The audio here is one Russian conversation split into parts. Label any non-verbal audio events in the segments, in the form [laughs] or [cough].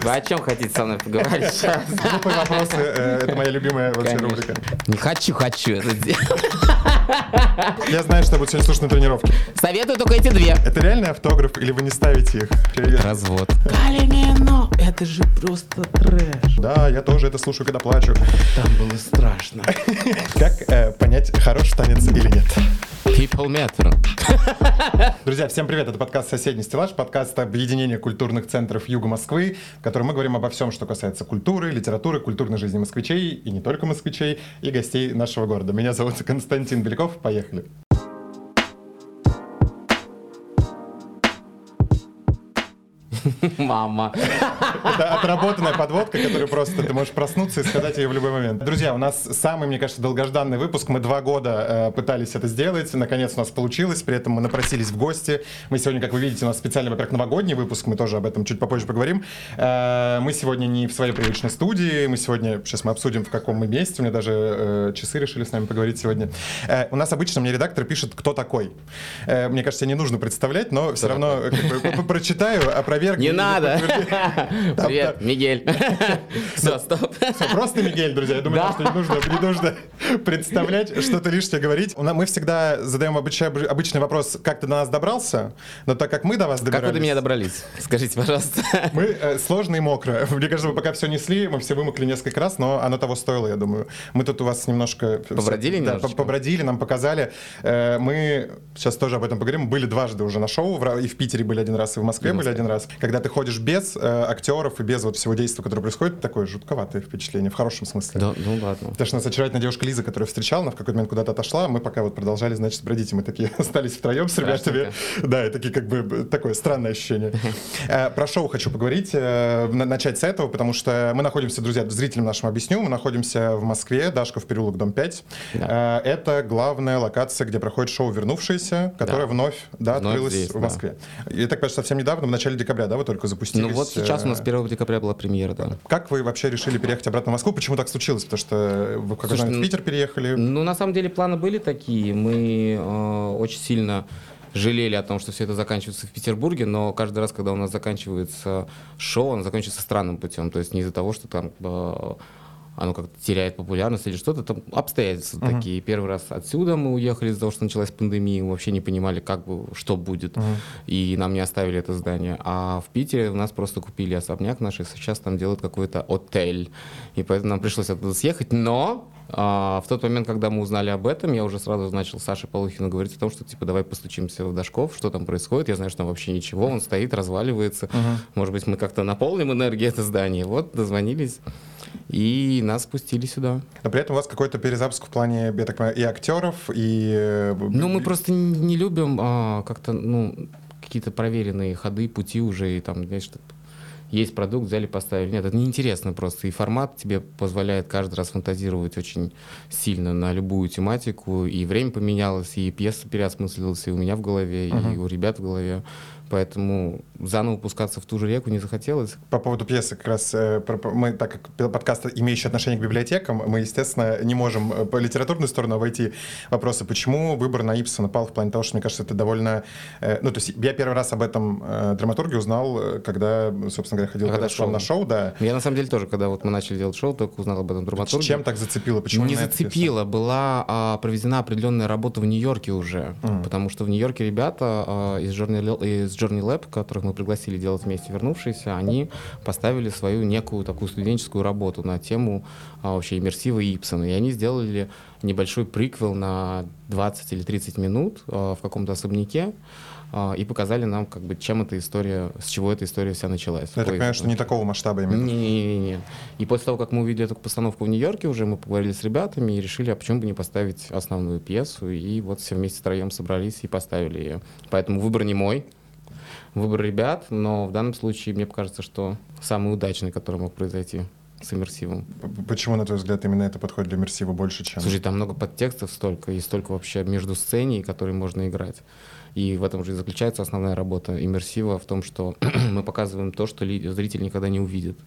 Вы о чем хотите со мной поговорить сейчас? Глупые вопросы. э, Это моя любимая вообще рубрика. Не хочу, хочу это сделать. Я знаю, что я буду сегодня слушать на тренировке. Советую только эти две. Это реальный автограф или вы не ставите их? Привет. Развод. Калимино, это же просто трэш. Да, я тоже это слушаю, когда плачу. Там было страшно. [laughs] Как э, понять, хороший танец или нет? People [laughs] matter. Друзья, всем привет. Это подкаст «Соседний стеллаж», подкаст объединения культурных центров Юга Москвы, в котором мы говорим обо всем, что касается культуры, литературы, культурной жизни москвичей, и не только москвичей, и гостей нашего города. Меня зовут Константин Беляков. Поехали. [laughs] Мама. Это отработанная подводка, которую просто ты можешь проснуться и сказать ее в любой момент. Друзья, у нас самый, мне кажется, долгожданный выпуск. Мы два года э, пытались это сделать. Наконец у нас получилось. При этом мы напросились в гости. Мы сегодня, как вы видите, у нас специальный, во-первых, новогодний выпуск. Мы тоже об этом чуть попозже поговорим. Э, мы сегодня не в своей привычной студии. Мы сегодня, сейчас мы обсудим, в каком мы месте. У меня даже э, часы решили с нами поговорить сегодня. Э, у нас обычно мне редактор пишет, кто такой. Э, мне кажется, не нужно представлять, но все равно э, как бы, [laughs] прочитаю, опровергну. Не надо. Привет, Мигель. [laughs] Все, стоп. Просто Мигель, друзья. Я думаю, что не нужно, не нужно [laughs] представлять, что-то лишнее говорить. Мы всегда задаем обычный, вопрос, как ты до нас добрался, но так как мы до вас добирались... Как вы до меня добрались? Скажите, пожалуйста. [laughs] Мы э, сложно и мокро. Мне кажется, мы пока все несли, мы все вымокли несколько раз, но оно того стоило, я думаю. Мы тут у вас немножко... Побродили Да, побродили, нам показали. Э, Мы сейчас тоже об этом поговорим. Были дважды уже на шоу, и в Питере были один раз, и в Москве были один раз. Когда ты ходишь без э, актеров и без вот всего действия, которое происходит, такое жутковатое впечатление, в хорошем смысле. Да, ну ладно. Потому что нас очаровательная девушка Лиза, которая встречала, она в какой-то момент куда-то отошла, мы пока вот продолжали, значит, бродить, и мы такие [laughs] остались втроем с ребятами. Да, и такие как бы такое странное ощущение. [laughs] Э, Про шоу хочу поговорить, э, на- начать с этого, потому что мы находимся, друзья, зрителям нашим объясню, мы находимся в Москве, Дашков переулок, дом 5. Э, Это главная локация, где проходит шоу «Вернувшиеся», которое вновь, да, здесь, в. Москве. И так, понимаю, совсем недавно, в начале декабря, да, вы только запустились? Ну вот сейчас у нас Э, 1 декабря была премьера, да. Как вы вообще решили переехать обратно в Москву? Почему так случилось? Потому что вы какой-то Слушай, в ну- Питер переехали. Ну, на самом деле, планы были такие. Мы э, очень сильно жалели о том, что все это заканчивается в Петербурге, но каждый раз, когда у нас заканчивается шоу, оно заканчивается странным путем. То есть не из-за того, что там э, оно как-то теряет популярность или что-то, там обстоятельства Мгм. такие. Первый раз отсюда мы уехали из-за того, что началась пандемия, мы вообще не понимали, как бы, что будет, Мгм. и нам не оставили это здание. А в Питере у нас просто купили особняк наш, и сейчас там делают какой-то отель, и поэтому нам пришлось оттуда съехать, но а, в тот момент, когда мы узнали об этом, я уже сразу начал Саше Полухину говорить о том, что типа давай постучимся в Дашков, что там происходит. Я знаю, что там вообще ничего, он стоит, разваливается. Мгм. Может быть, мы как-то наполним энергией это здание. Вот, дозвонились, и нас спустили сюда. Но при этом у вас какой-то перезапуск в плане, я так понимаю, и актеров, и... э, Ну, мы просто не любим а, как-то, ну, какие-то проверенные ходы, пути уже, и там, знаешь, есть продукт, взяли, поставили. Нет, это неинтересно просто. И формат тебе позволяет каждый раз фантазировать очень сильно на любую тематику. И время поменялось, и пьеса переосмыслилась и у меня в голове, и Мгм. у ребят в голове. Поэтому заново пускаться в ту же реку не захотелось. По поводу пьесы как раз, э, мы, так как подкаст, имеющий отношение к библиотекам, мы, естественно, не можем э, по литературную сторону обойти вопросы, почему выбор на Ипсона пал в плане того, что, мне кажется, это довольно... э, Ну, то есть я первый раз об этом драматурге узнал, когда, собственно говоря, ходил когда шоу. на шоу, да. Я на самом деле тоже, когда вот мы начали делать шоу, только узнал об этом драматурге. Чем так зацепило? Почему не зацепило, была а, проведена определенная работа в Нью-Йорке уже, Мгм. потому что в Нью-Йорке ребята а, из, L- из Journey Lab, которых мы пригласили делать вместе вернувшиеся, они поставили свою некую такую студенческую работу на тему а, вообще иммерсива Ипсона, и они сделали небольшой приквел на 20 или 30 минут а, в каком-то особняке, а, и показали нам, как бы, чем эта история, с чего эта история вся началась. Я так понимаю, что не такого масштаба именно. Не-не-не. И после того, как мы увидели эту постановку в Нью-Йорке, уже мы поговорили с ребятами и решили, а почему бы не поставить основную пьесу. И вот все вместе втроем собрались и поставили ее. Поэтому выбор не мой, выбор ребят, но в данном случае мне кажется, что самый удачный, который мог произойти с иммерсивом. Почему, на твой взгляд, именно это подходит для иммерсива больше, чем... Слушай, там много подтекстов столько, и столько вообще между сцене, которые можно играть. И в этом же и заключается основная работа иммерсива, в том, что [clears throat] мы показываем то, что зритель никогда не увидит.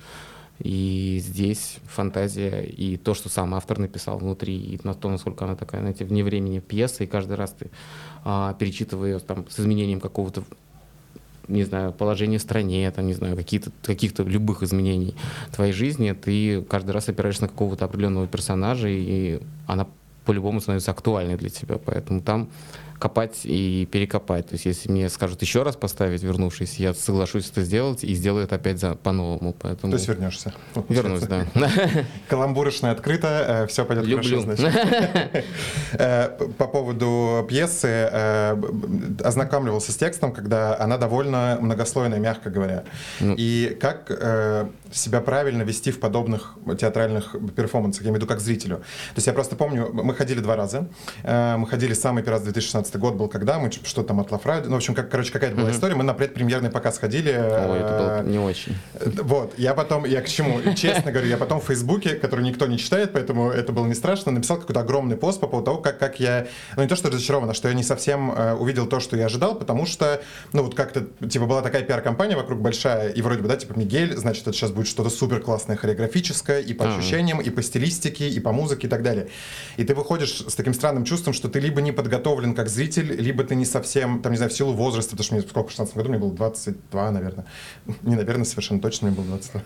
И здесь фантазия и то, что сам автор написал внутри, и на то, насколько она такая, знаете, вне времени пьеса, и каждый раз ты, а, перечитывая ее там, с изменением какого-то не знаю, положение в стране, там, не знаю, какие-то, каких-то любых изменений твоей жизни, ты каждый раз опираешься на какого-то определенного персонажа, и она по-любому становится актуальной для тебя. Поэтому там копать и перекопать. То есть если мне скажут еще раз поставить, вернувшись, я соглашусь это сделать и сделаю это опять за, по-новому. Поэтому... То есть вернешься? Вот, Вернусь, да. [laughs] Каламбурочно открыто, э, все пойдет Люблю. хорошо, значит. [laughs] Э, по поводу пьесы, э, ознакомливался с текстом, когда она довольно многослойная, мягко говоря. Ну. И как себя правильно вести в подобных театральных перформансах, я имею в виду как зрителю. То есть я просто помню, мы ходили два раза. Мы ходили самый первый раз 2016 2015 год был, когда мы что там от Лафра, ну, в общем, как, короче, какая-то была история, мы на предпремьерный показ ходили. Ой, это было не очень. Э, вот, я потом, я к чему, честно говорю, я потом в Фейсбуке, который никто не читает, поэтому это было не страшно, написал какой-то огромный пост по поводу того, как, как я, ну, не то, что разочарован, а что я не совсем э, увидел то, что я ожидал, потому что, ну, вот как-то, типа, была такая пиар-компания вокруг большая, и вроде бы, да, типа, Мигель, значит, это сейчас будет что-то супер классное хореографическое, и по А-а-а. ощущениям, и по стилистике, и по музыке, и так далее. И ты выходишь с таким странным чувством, что ты либо не подготовлен как зритель, либо ты не совсем, там, не знаю, в силу возраста, потому что мне сколько, в 16 году мне было 22, наверное. Не, наверное, совершенно точно мне было 22.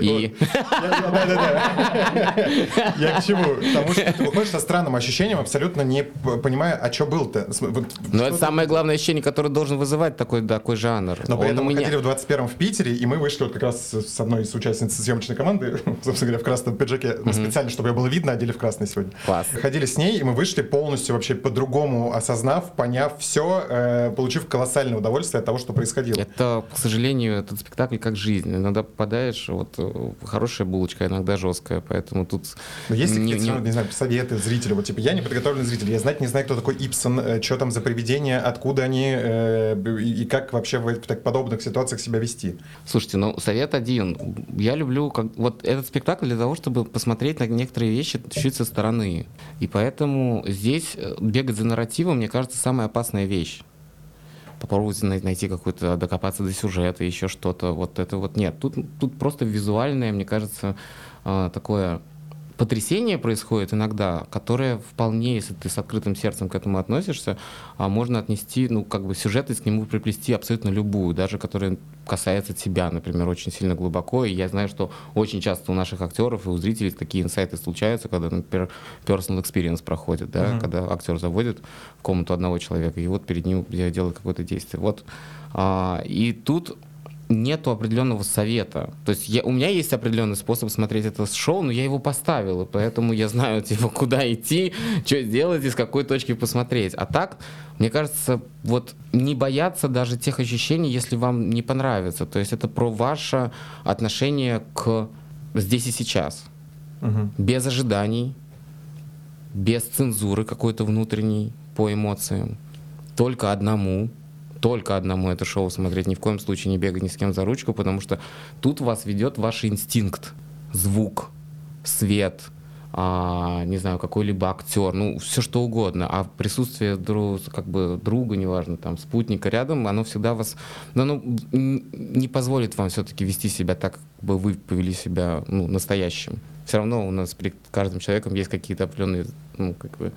И? Я к чему? Потому что ты выходишь со странным ощущением, абсолютно не понимая, а что был-то. Но это самое главное ощущение, которое должен вызывать такой, такой жанр. Но при этом мы ходили в 21-м в Питере, и мы вышли вот как раз с одной из участниц съемочной команды, [laughs] собственно говоря, в красном пиджаке, специально, чтобы ее было видно, одели в красный сегодня. Класс. Ходили с ней, и мы вышли полностью вообще по-другому, осознав, поняв все, э, получив колоссальное удовольствие от того, что происходило. Это, к сожалению, этот спектакль как жизнь. Иногда попадаешь, вот э, хорошая булочка, иногда жесткая, поэтому тут... Но есть ли какие-то, не... не знаю, советы зрителю? Вот типа я не подготовленный зритель, я знать не знаю, кто такой Ипсон, э, что там за привидения, откуда они э, и как вообще в так подобных ситуациях себя вести. Слушайте, ну совет один. Я люблю как вот этот спектакль для того, чтобы посмотреть на некоторые вещи чуть со стороны. И поэтому здесь бегать за нарративом, мне кажется, самая опасная вещь попробовать найти какой-то, докопаться до сюжета, еще что-то. Вот это вот нет. Тут, тут просто визуальное, мне кажется, а, такое потрясение происходит иногда, которое вполне, если ты с открытым сердцем к этому относишься, а, можно отнести, ну, как бы сюжетность к нему приплести абсолютно любую, даже которая касается тебя, например, очень сильно глубоко. И я знаю, что очень часто у наших актеров и у зрителей такие инсайты случаются, когда, например, personal experience проходит, да, uh-huh. когда актер заводит в комнату одного человека, и вот перед ним я делаю какое-то действие. Вот. А, и тут нету определенного совета. То есть я, у меня есть определенный способ смотреть это шоу, но я его поставил, и поэтому я знаю, [laughs] типа, куда идти, что сделать и с какой точки посмотреть. А так, мне кажется, вот не бояться даже тех ощущений, если вам не понравится. То есть это про ваше отношение к здесь и сейчас. Угу. Без ожиданий, без цензуры какой-то внутренней по эмоциям. Только одному только одному это шоу смотреть, ни в коем случае не бегать ни с кем за ручку, потому что тут вас ведет ваш инстинкт, звук, свет, а, не знаю, какой-либо актер, ну, все что угодно, а присутствие друг, как бы друга, неважно, там, спутника рядом, оно всегда вас, ну, оно не позволит вам все-таки вести себя так, как бы вы повели себя, ну, настоящим. Все равно у нас перед каждым человеком есть какие-то определенные, ну, как бы,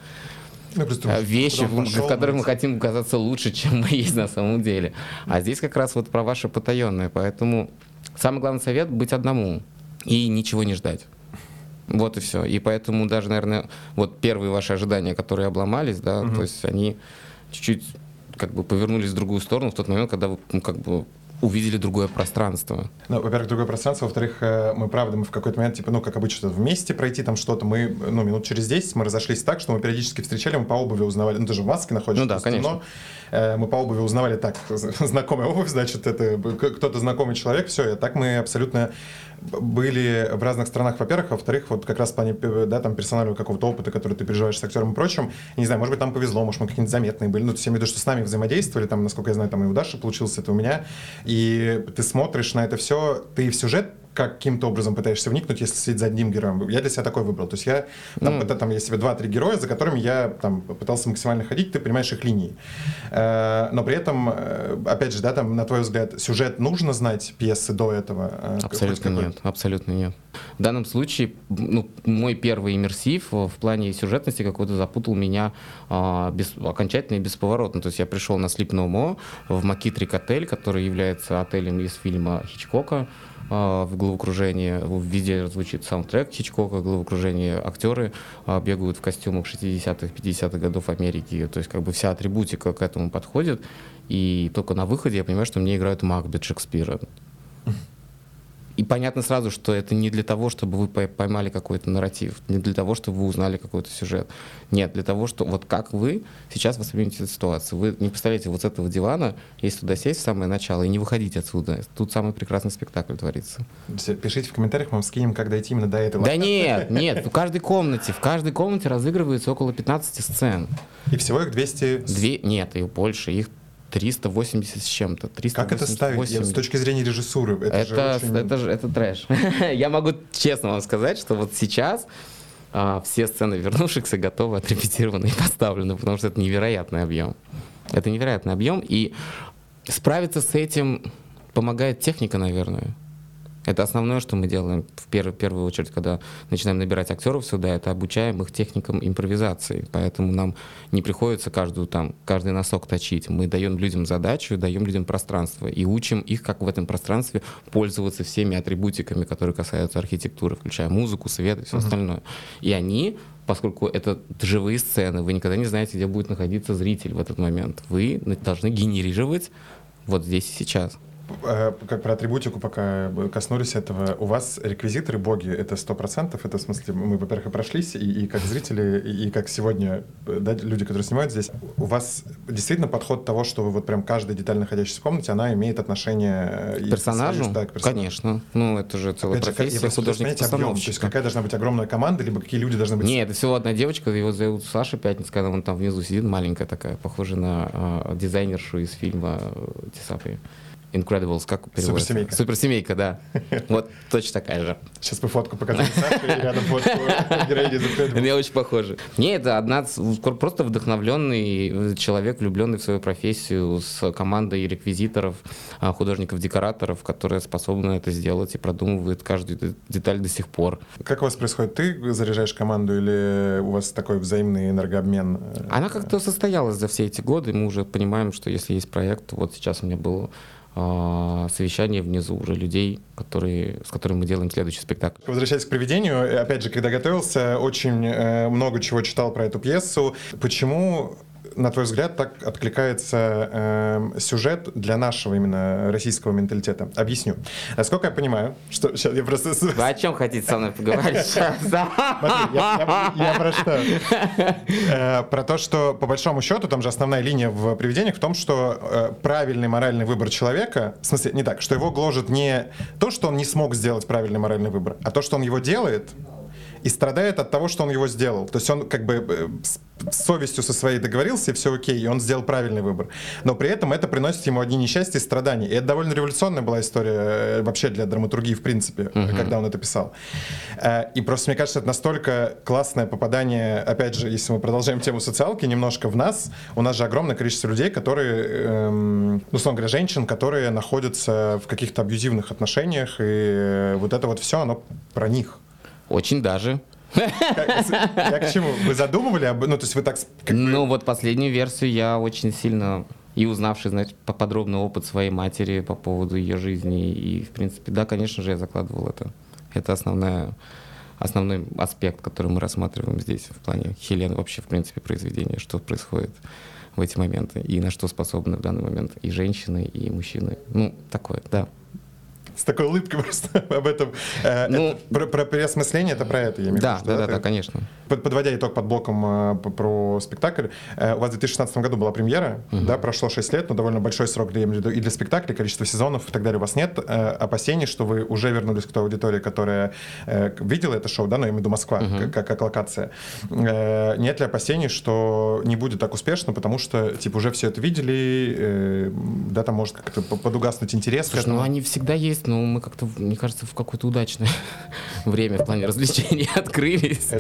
вещи, в которых мы хотим казаться лучше, [laughs] чем мы есть на самом деле. А здесь как раз вот про ваше потаенное. Поэтому самый главный совет — быть одному и ничего не ждать. Вот и все. И поэтому даже, наверное, вот первые ваши ожидания, которые обломались, да, угу. то есть они чуть-чуть как бы повернулись в другую сторону в тот момент, когда вы ну, как бы увидели другое пространство. Ну, во-первых, другое пространство, во-вторых, э, мы, правда, мы в какой-то момент, типа, ну, как обычно, вместе пройти там что-то, мы, ну, минут через 10 мы разошлись так, что мы периодически встречали, мы по обуви узнавали, ну, ты же в маске находишься. Ну да, конечно. Но, э, мы по обуви узнавали так, [laughs] знакомая обувь, значит, это кто-то знакомый человек, все, и так мы абсолютно были в разных странах, во-первых, во-вторых, вот как раз в плане да, там, персонального какого-то опыта, который ты переживаешь с актером и прочим, не знаю, может быть, там повезло, может, мы какие-нибудь заметные были, ну, то есть я имею в виду, что с нами взаимодействовали, там, насколько я знаю, там и у Даши получилось это у меня, и ты смотришь на это все, ты в сюжет каким-то образом пытаешься вникнуть, если следить за одним героем. Я для себя такой выбрал. То есть я там, mm. там есть себе два-три героя, за которыми я там пытался максимально ходить, ты понимаешь их линии. Э, но при этом, э, опять же, да, там, на твой взгляд, сюжет нужно знать пьесы до этого? Э, абсолютно нет, абсолютно нет. в данном случае ну, мой первый иммерсив в плане сюжетности какой-то запутал меня а, без, окончательно и бесповоротно. То есть я пришел на More в Макитрик отель, который является отелем из фильма Хичкока в головокружении. Везде звучит саундтрек Хичкока, в головокружении актеры а, бегают в костюмах 60-х, 50-х годов Америки. То есть как бы вся атрибутика к этому подходит. И только на выходе я понимаю, что мне играют Макбет Шекспира. И понятно сразу, что это не для того, чтобы вы поймали какой-то нарратив, не для того, чтобы вы узнали какой-то сюжет. Нет, для того, что вот как вы сейчас воспринимаете эту ситуацию. Вы не представляете вот с этого дивана, если туда сесть в самое начало и не выходить отсюда. Тут самый прекрасный спектакль творится. Пишите в комментариях, мы вам скинем, как дойти именно до этого. Да нет, нет, в каждой комнате, в каждой комнате разыгрывается около 15 сцен. И всего их 200? Две, нет, их больше, их 380 с чем-то. 380, как это ставить Я, с точки зрения режиссуры? Это, это, же очень... это, же, это трэш. [laughs] Я могу честно вам сказать, что вот сейчас а, все сцены вернувшихся готовы, отрепетированы и поставлены, потому что это невероятный объем. Это невероятный объем, и справиться с этим помогает техника, наверное. Это основное, что мы делаем в первую, первую очередь, когда начинаем набирать актеров сюда, это обучаем их техникам импровизации. Поэтому нам не приходится каждую, там, каждый носок точить. Мы даем людям задачу, даем людям пространство и учим их, как в этом пространстве пользоваться всеми атрибутиками, которые касаются архитектуры, включая музыку, свет и все uh-huh. остальное. И они поскольку это живые сцены, вы никогда не знаете, где будет находиться зритель в этот момент. Вы должны генерировать вот здесь и сейчас. Э, как про атрибутику пока коснулись этого, у вас реквизиторы, боги, это сто процентов, это в смысле, мы, во-первых, и прошлись, и, и как зрители, и, и как сегодня да, люди, которые снимают здесь, у вас действительно подход того, что вы вот прям каждая деталь, находящаяся в комнате, она имеет отношение к персонажу? Да, к персонажу. Конечно, ну это же целая Опять профессия художника-постановщика. То есть какая должна быть огромная команда, либо какие люди должны быть? Нет, это всего одна девочка, его зовут Саша Пятница, когда он там внизу сидит, маленькая такая, похожая на э, дизайнершу из фильма э, Тесапи. Incredibles, как переводится? Суперсемейка. Суперсемейка, да. [laughs] Вот точно такая же. Сейчас мы фотку показали Саше, и рядом фотку героини из Incredibles. Мне очень похоже. Не, это одна, просто вдохновленный человек, влюбленный в свою профессию, с командой реквизиторов, а, художников-декораторов, которые способны это сделать и продумывают каждую деталь до сих пор. Как у вас происходит? Ты заряжаешь команду или у вас такой взаимный энергообмен? Она как-то состоялась за все эти годы. Мы уже понимаем, что если есть проект, вот сейчас у меня был совещание внизу уже людей, которые, с которыми мы делаем следующий спектакль. Возвращаясь к привидению, опять же, когда готовился, очень э, много чего читал про эту пьесу. Почему на твой взгляд, так откликается э, сюжет для нашего именно российского менталитета? Объясню. Насколько я понимаю, что сейчас я просто... Вы о чем хотите со мной поговорить [laughs] сейчас? Я про что? [laughs] Э, про то, что по большому счету, там же основная линия в привидениях в том, что э, правильный моральный выбор человека, в смысле, не так, что его гложет не то, что он не смог сделать правильный моральный выбор, а то, что он его делает, и страдает от того, что он его сделал. То есть он как бы э, с совестью со своей договорился, и все окей, и он сделал правильный выбор. Но при этом это приносит ему одни несчастья и страдания. И это довольно революционная была история э, вообще для драматургии в принципе, uh-huh. когда он это писал. И просто мне кажется, это настолько классное попадание, опять же, если мы продолжаем тему социалки, немножко в нас, у нас же огромное количество людей, которые, эм, ну, условно говоря, женщин, которые находятся в каких-то абьюзивных отношениях, и вот это вот все, оно про них. Очень даже. Я к чему? Вы задумывали? Ну, то есть вы так... Ну, вот последнюю версию я очень сильно и узнавший, значит, поподробный опыт своей матери по поводу ее жизни. И, в принципе, да, конечно же, я закладывал это. Это основная, основной аспект, который мы рассматриваем здесь в плане Хелен, вообще, в принципе, произведения, что происходит в эти моменты и на что способны в данный момент и женщины, и мужчины. Ну, такое, да с такой улыбкой [laughs] просто об этом. Э, ну, это, про, про переосмысление это про это, я имею да, в виду. Да, да, да, конечно. Подводя итог под блоком э, про спектакль, э, у вас в 2016 году была премьера, угу. да, прошло 6 лет, но довольно большой срок для, и для спектакля, количество сезонов и так далее. У вас нет опасений, что вы уже вернулись к той аудитории, которая видела это шоу, да, но я имею в виду Москва, угу. как, как локация. Нет ли опасений, что не будет так успешно, потому что, типа, уже все это видели, да, там может как-то подугаснуть интерес Слушай, ну они всегда есть, но мы как-то, мне кажется, в какой-то удачной [laughs] время в плане развлечений [laughs] открылись.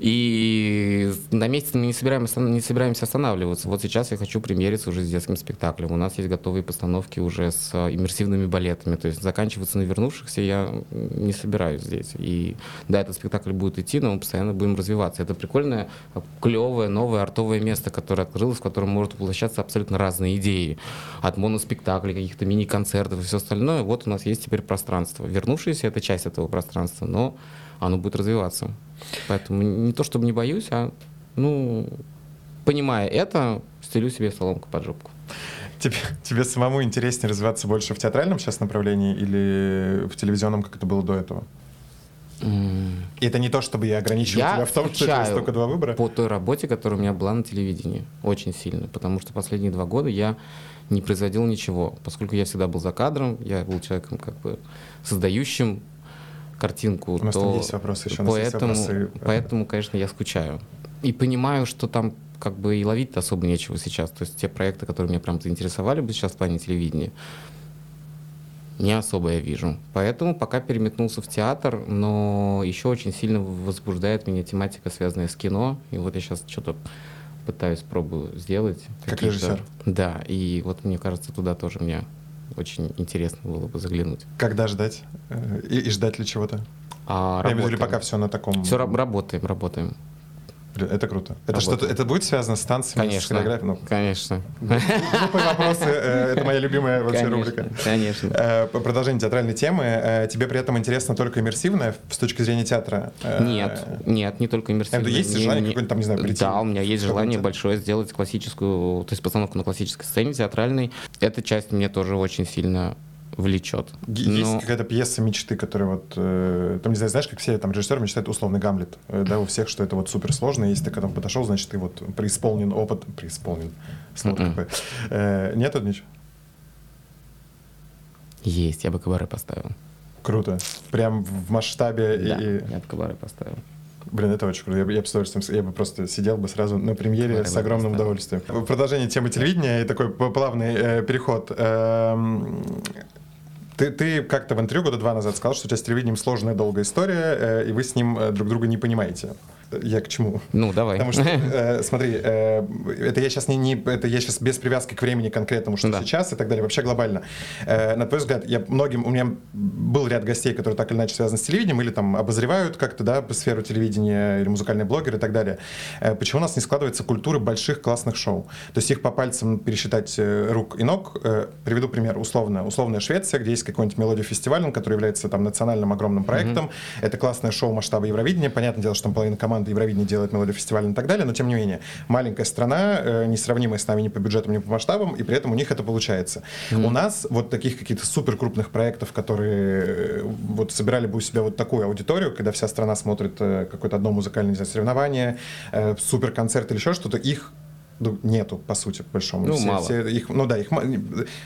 И на месте мы не собираемся, не собираемся останавливаться. Вот сейчас я хочу примериться уже с детским спектаклем. У нас есть готовые постановки уже с иммерсивными балетами. То есть заканчиваться на вернувшихся я не собираюсь здесь. И да, этот спектакль будет идти, но мы постоянно будем развиваться. Это прикольное, клевое, новое артовое место, которое открылось, в котором может воплощаться абсолютно разные идеи. От моноспектаклей, каких-то мини-концертов и все остальное. Вот у нас есть теперь пространство. Вернувшиеся — это часть этого пространства, но оно будет развиваться. Поэтому не то, чтобы не боюсь, а, ну, понимая это, стелю себе соломку под жопку. Тебе, тебе самому интереснее развиваться больше в театральном сейчас направлении или в телевизионном, как это было до этого? И это не то, чтобы я ограничивал я тебя в том, что это есть только два выбора. По той работе, которая у меня была на телевидении, очень сильно, потому что последние два года я не производил ничего, поскольку я всегда был за кадром, я был человеком как бы создающим картинку. У нас то там есть вопросы еще. Поэтому, есть вопросы. поэтому, конечно, я скучаю. И понимаю, что там как бы и ловить особо нечего сейчас. То есть те проекты, которые меня прям заинтересовали бы сейчас в плане телевидения, не особо я вижу. Поэтому пока переметнулся в театр, но еще очень сильно возбуждает меня тематика, связанная с кино. И вот я сейчас что-то пытаюсь, пробую сделать. Как режиссер? Да, и вот мне кажется, туда тоже мне очень интересно было бы заглянуть. Когда ждать? Э, и, и ждать ли чего-то? А, Я имею в виду, пока все на таком... Все работаем, работаем. Это круто. Это что-то, это будет связано с танцами, конечно, с хореографией? Ну, конечно. Глупые вопросы. Э, это моя любимая вообще рубрика. Конечно. Э, продолжение театральной темы. Э, тебе при этом интересно только иммерсивное с точки зрения театра? Нет, нет, не только иммерсивное. Есть желание какое-нибудь там, не знаю, прийти? Да, у меня есть желание большое сделать классическую, то есть постановку на классической сцене театральной. Эта часть мне тоже очень сильно влечет. Есть Но... какая-то пьеса мечты, которая вот, э, там, не знаю, знаешь, как все там режиссеры мечтают условный Гамлет, э, да, у всех, что это вот супер сложно, если ты к этому подошел, значит, ты вот преисполнен опыт, преисполнен, слово mm-hmm. такое. Э, нет тут ничего? Есть, я бы кабаре поставил. Круто. Прям в масштабе да, и... я бы кабаре поставил. Блин, это очень круто. Я, я, я, я бы просто сидел бы сразу на премьере Давай, с огромным удовольствием. Продолжение темы телевидения и такой плавный э, переход. Эм, ты, ты как-то в интервью года два назад сказал, что у тебя с телевидением сложная долгая история, э, и вы с ним э, друг друга не понимаете я к чему? Ну, давай. Потому что, [laughs] э, смотри, э, это я сейчас не, не, это я сейчас без привязки к времени конкретному, что да. сейчас и так далее, вообще глобально. Э, на твой взгляд, я многим, у меня был ряд гостей, которые так или иначе связаны с телевидением или там обозревают как-то, да, сферу телевидения или музыкальные блогеры и так далее. Э, почему у нас не складывается культуры больших классных шоу? То есть их по пальцам пересчитать э, рук и ног. Э, приведу пример. Условно, условная Швеция, где есть какой-нибудь мелодия фестивальным, который является там национальным огромным проектом. Mm-hmm. Это классное шоу масштаба Евровидения. Понятное дело, что там половина команды команда Евровидения делает мелодию фестиваля и так далее, но тем не менее, маленькая страна, э, несравнимая с нами ни по бюджетам, ни по масштабам, и при этом у них это получается. Mm-hmm. У нас вот таких каких-то супер крупных проектов, которые э, вот собирали бы у себя вот такую аудиторию, когда вся страна смотрит э, какое-то одно музыкальное знаю, соревнование, супер концерт или еще что-то, их ну, нету, по сути, по большому. Ну, все, мало. Все, их, ну да, их,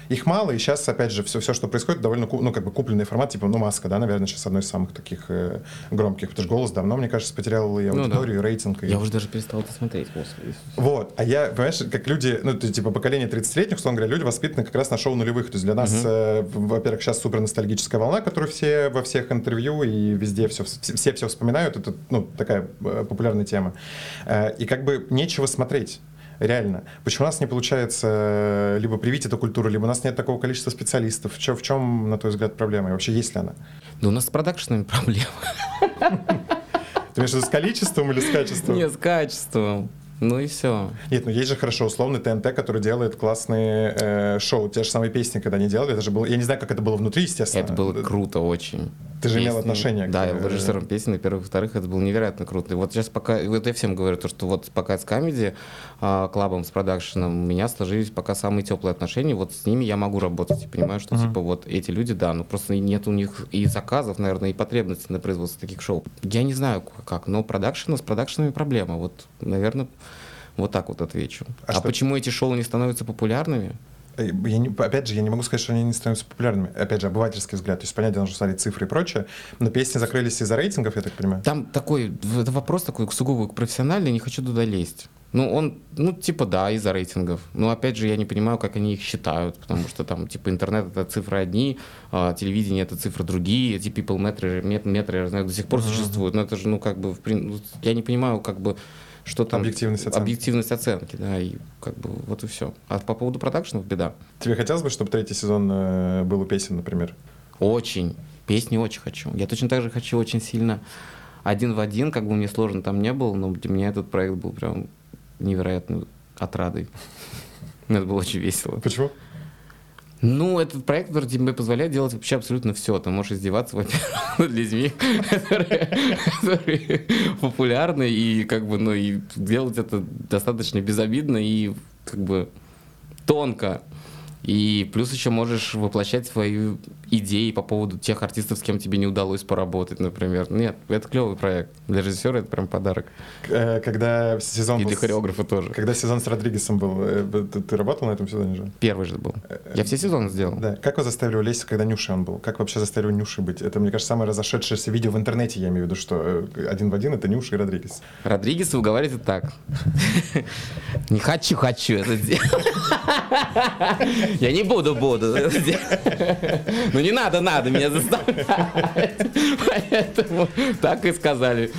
их мало, и сейчас, опять же, все, все, что происходит, довольно, ну, как бы купленный формат, типа, ну, маска, да, наверное, сейчас одной из самых таких э, громких, потому что голос давно, мне кажется, потерял и аудиторию, ну, да. и рейтинг. И... Я уже даже перестал это смотреть, господи. Вот, а я, понимаешь, как люди, ну, ты, типа, поколение 30-летних, условно говоря, люди воспитаны как раз на шоу нулевых, то есть для нас, угу. э, во-первых, сейчас супер ностальгическая волна, которую все во всех интервью и везде все, все все вспоминают, это, ну, такая э, популярная тема. Э, и как бы нечего смотреть. Реально. Почему у нас не получается э, либо привить эту культуру, либо у нас нет такого количества специалистов? В чем, в чем на твой взгляд, проблема? И вообще есть ли она? Да у нас с продакшенами проблема. Ты имеешь в виду с количеством или с качеством? Нет, с качеством. Ну и все. Нет, ну есть же хорошо условный ТНТ, который делает классные э, шоу. Те же самые песни, когда они делали, это же было. Я не знаю, как это было внутри, естественно. Это было круто очень. Ты же имел отношение Да, я был режиссером песни, во-первых, во-вторых, это было невероятно круто. И вот сейчас пока, вот я всем говорю, то, что вот пока с комедий, а, клабом, с продакшеном, у меня сложились пока самые теплые отношения, вот с ними я могу работать и понимаю, что uh-huh. типа вот эти люди, да, ну просто нет у них и заказов, наверное, и потребностей на производство таких шоу. Я не знаю как, но продакшена, с продакшенами проблема. Вот, наверное, вот так вот отвечу. А, а что... почему эти шоу не становятся популярными? Э, я не, опять же, я не могу сказать, что они не становятся популярными. Опять же, обывательский взгляд. То есть, понятно, нужно смотреть цифры и прочее. Но песни закрылись из-за рейтингов, я так понимаю. Там такой, это вопрос такой сугубо профессиональный, не хочу туда лезть. Ну, он, ну, типа, да, из-за рейтингов. Но, опять же, я не понимаю, как они их считают, потому что там, типа, интернет — это цифры одни, а телевидение — это цифры другие, эти people метры, мет метры, я знаю, до сих пор существуют. Но это же, ну, как бы, в, я не понимаю, как бы, что там... Объективность оценки. Объективность оценки, да, и как бы вот и все. А по поводу продакшенов беда. Тебе хотелось бы, чтобы третий сезон э, был у песен, например? Очень. Песни очень хочу. Я точно так же хочу очень сильно один в один, как бы мне сложно там не было, но для меня этот проект был прям невероятной отрадой. [laughs] Это было очень весело. Почему? Ну, этот проект, который тебе позволяет делать вообще абсолютно все. Ты можешь издеваться, [laughs] над людьми, которые популярны, и как бы, ну, и делать это достаточно безобидно и как бы тонко. И плюс еще можешь воплощать свои идеи по поводу тех артистов, с кем тебе не удалось поработать, например. Нет, это клевый проект. Для режиссера это прям подарок. Э, когда сезон И для хореографа тоже. Когда сезон с Родригесом был, э, ты, ты работал на этом сезоне же? Первый же был. Я все сезоны сделал. Да. Как вы заставили лезть, когда Нюши он был? Как вообще заставили Нюши быть? Это, мне кажется, самое разошедшееся видео в интернете, я имею в виду, что э, один в один это Нюша и Родригес. Родригес вы говорите так. [laughs] Не хочу, хочу это сделать. [laughs] Я не буду, буду. Ну не надо, надо меня заставлять. Поэтому так и сказали.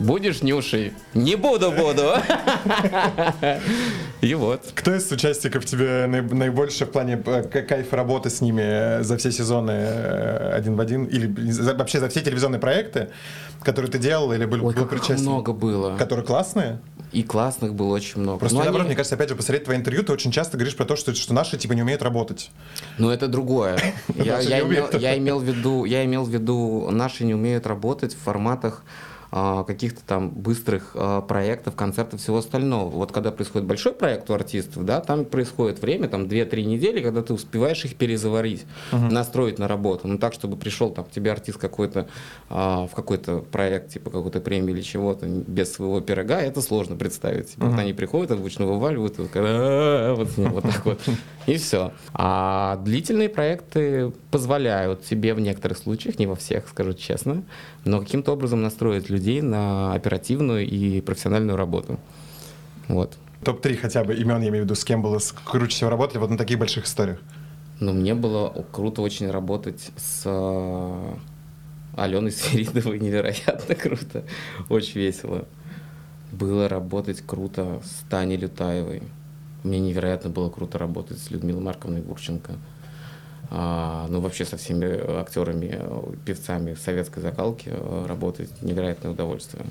Будешь нюшей? Не буду, буду. И вот. Кто из участников тебе наибольше в плане э, кайфа работы с ними э, за все сезоны э, один в один? Или вообще за все телевизионные проекты, которые ты делал или был, Ой, был причастен? много было. Которые классные? И классных было очень много. Просто, наоборот, они... мне кажется, опять же, посмотреть твои интервью, ты очень часто говоришь про то, что, что наши типа не умеют работать. Ну, это другое. [laughs] Я, я, имел, я, имел в виду, я имел в виду, наши не умеют работать в форматах каких-то там быстрых а, проектов, концертов, всего остального. Вот когда происходит большой проект у артистов, да, там происходит время, там 2-3 недели, когда ты успеваешь их перезаварить, uh-huh. настроить на работу. Ну так, чтобы пришел там тебе артист какой-то а, в какой-то проект, типа какой-то премии или чего-то, без своего пирога, это сложно представить. Uh-huh. Вот они приходят, обычно вываливают, вот, вот так вот, и все. А длительные проекты позволяют тебе в некоторых случаях, не во всех, скажу честно, но каким-то образом настроить людей на оперативную и профессиональную работу. Вот. Топ-3 хотя бы имен, я имею в виду, с кем было круче всего работали вот на таких больших историях? Ну, мне было круто очень работать с э, Аленой [laughs] Сверидовой, невероятно круто, очень весело. Было работать круто с Таней Лютаевой. Мне невероятно было круто работать с Людмилой Марковной Гурченко ну, вообще со всеми актерами, певцами советской закалки э, работать невероятное удовольствие.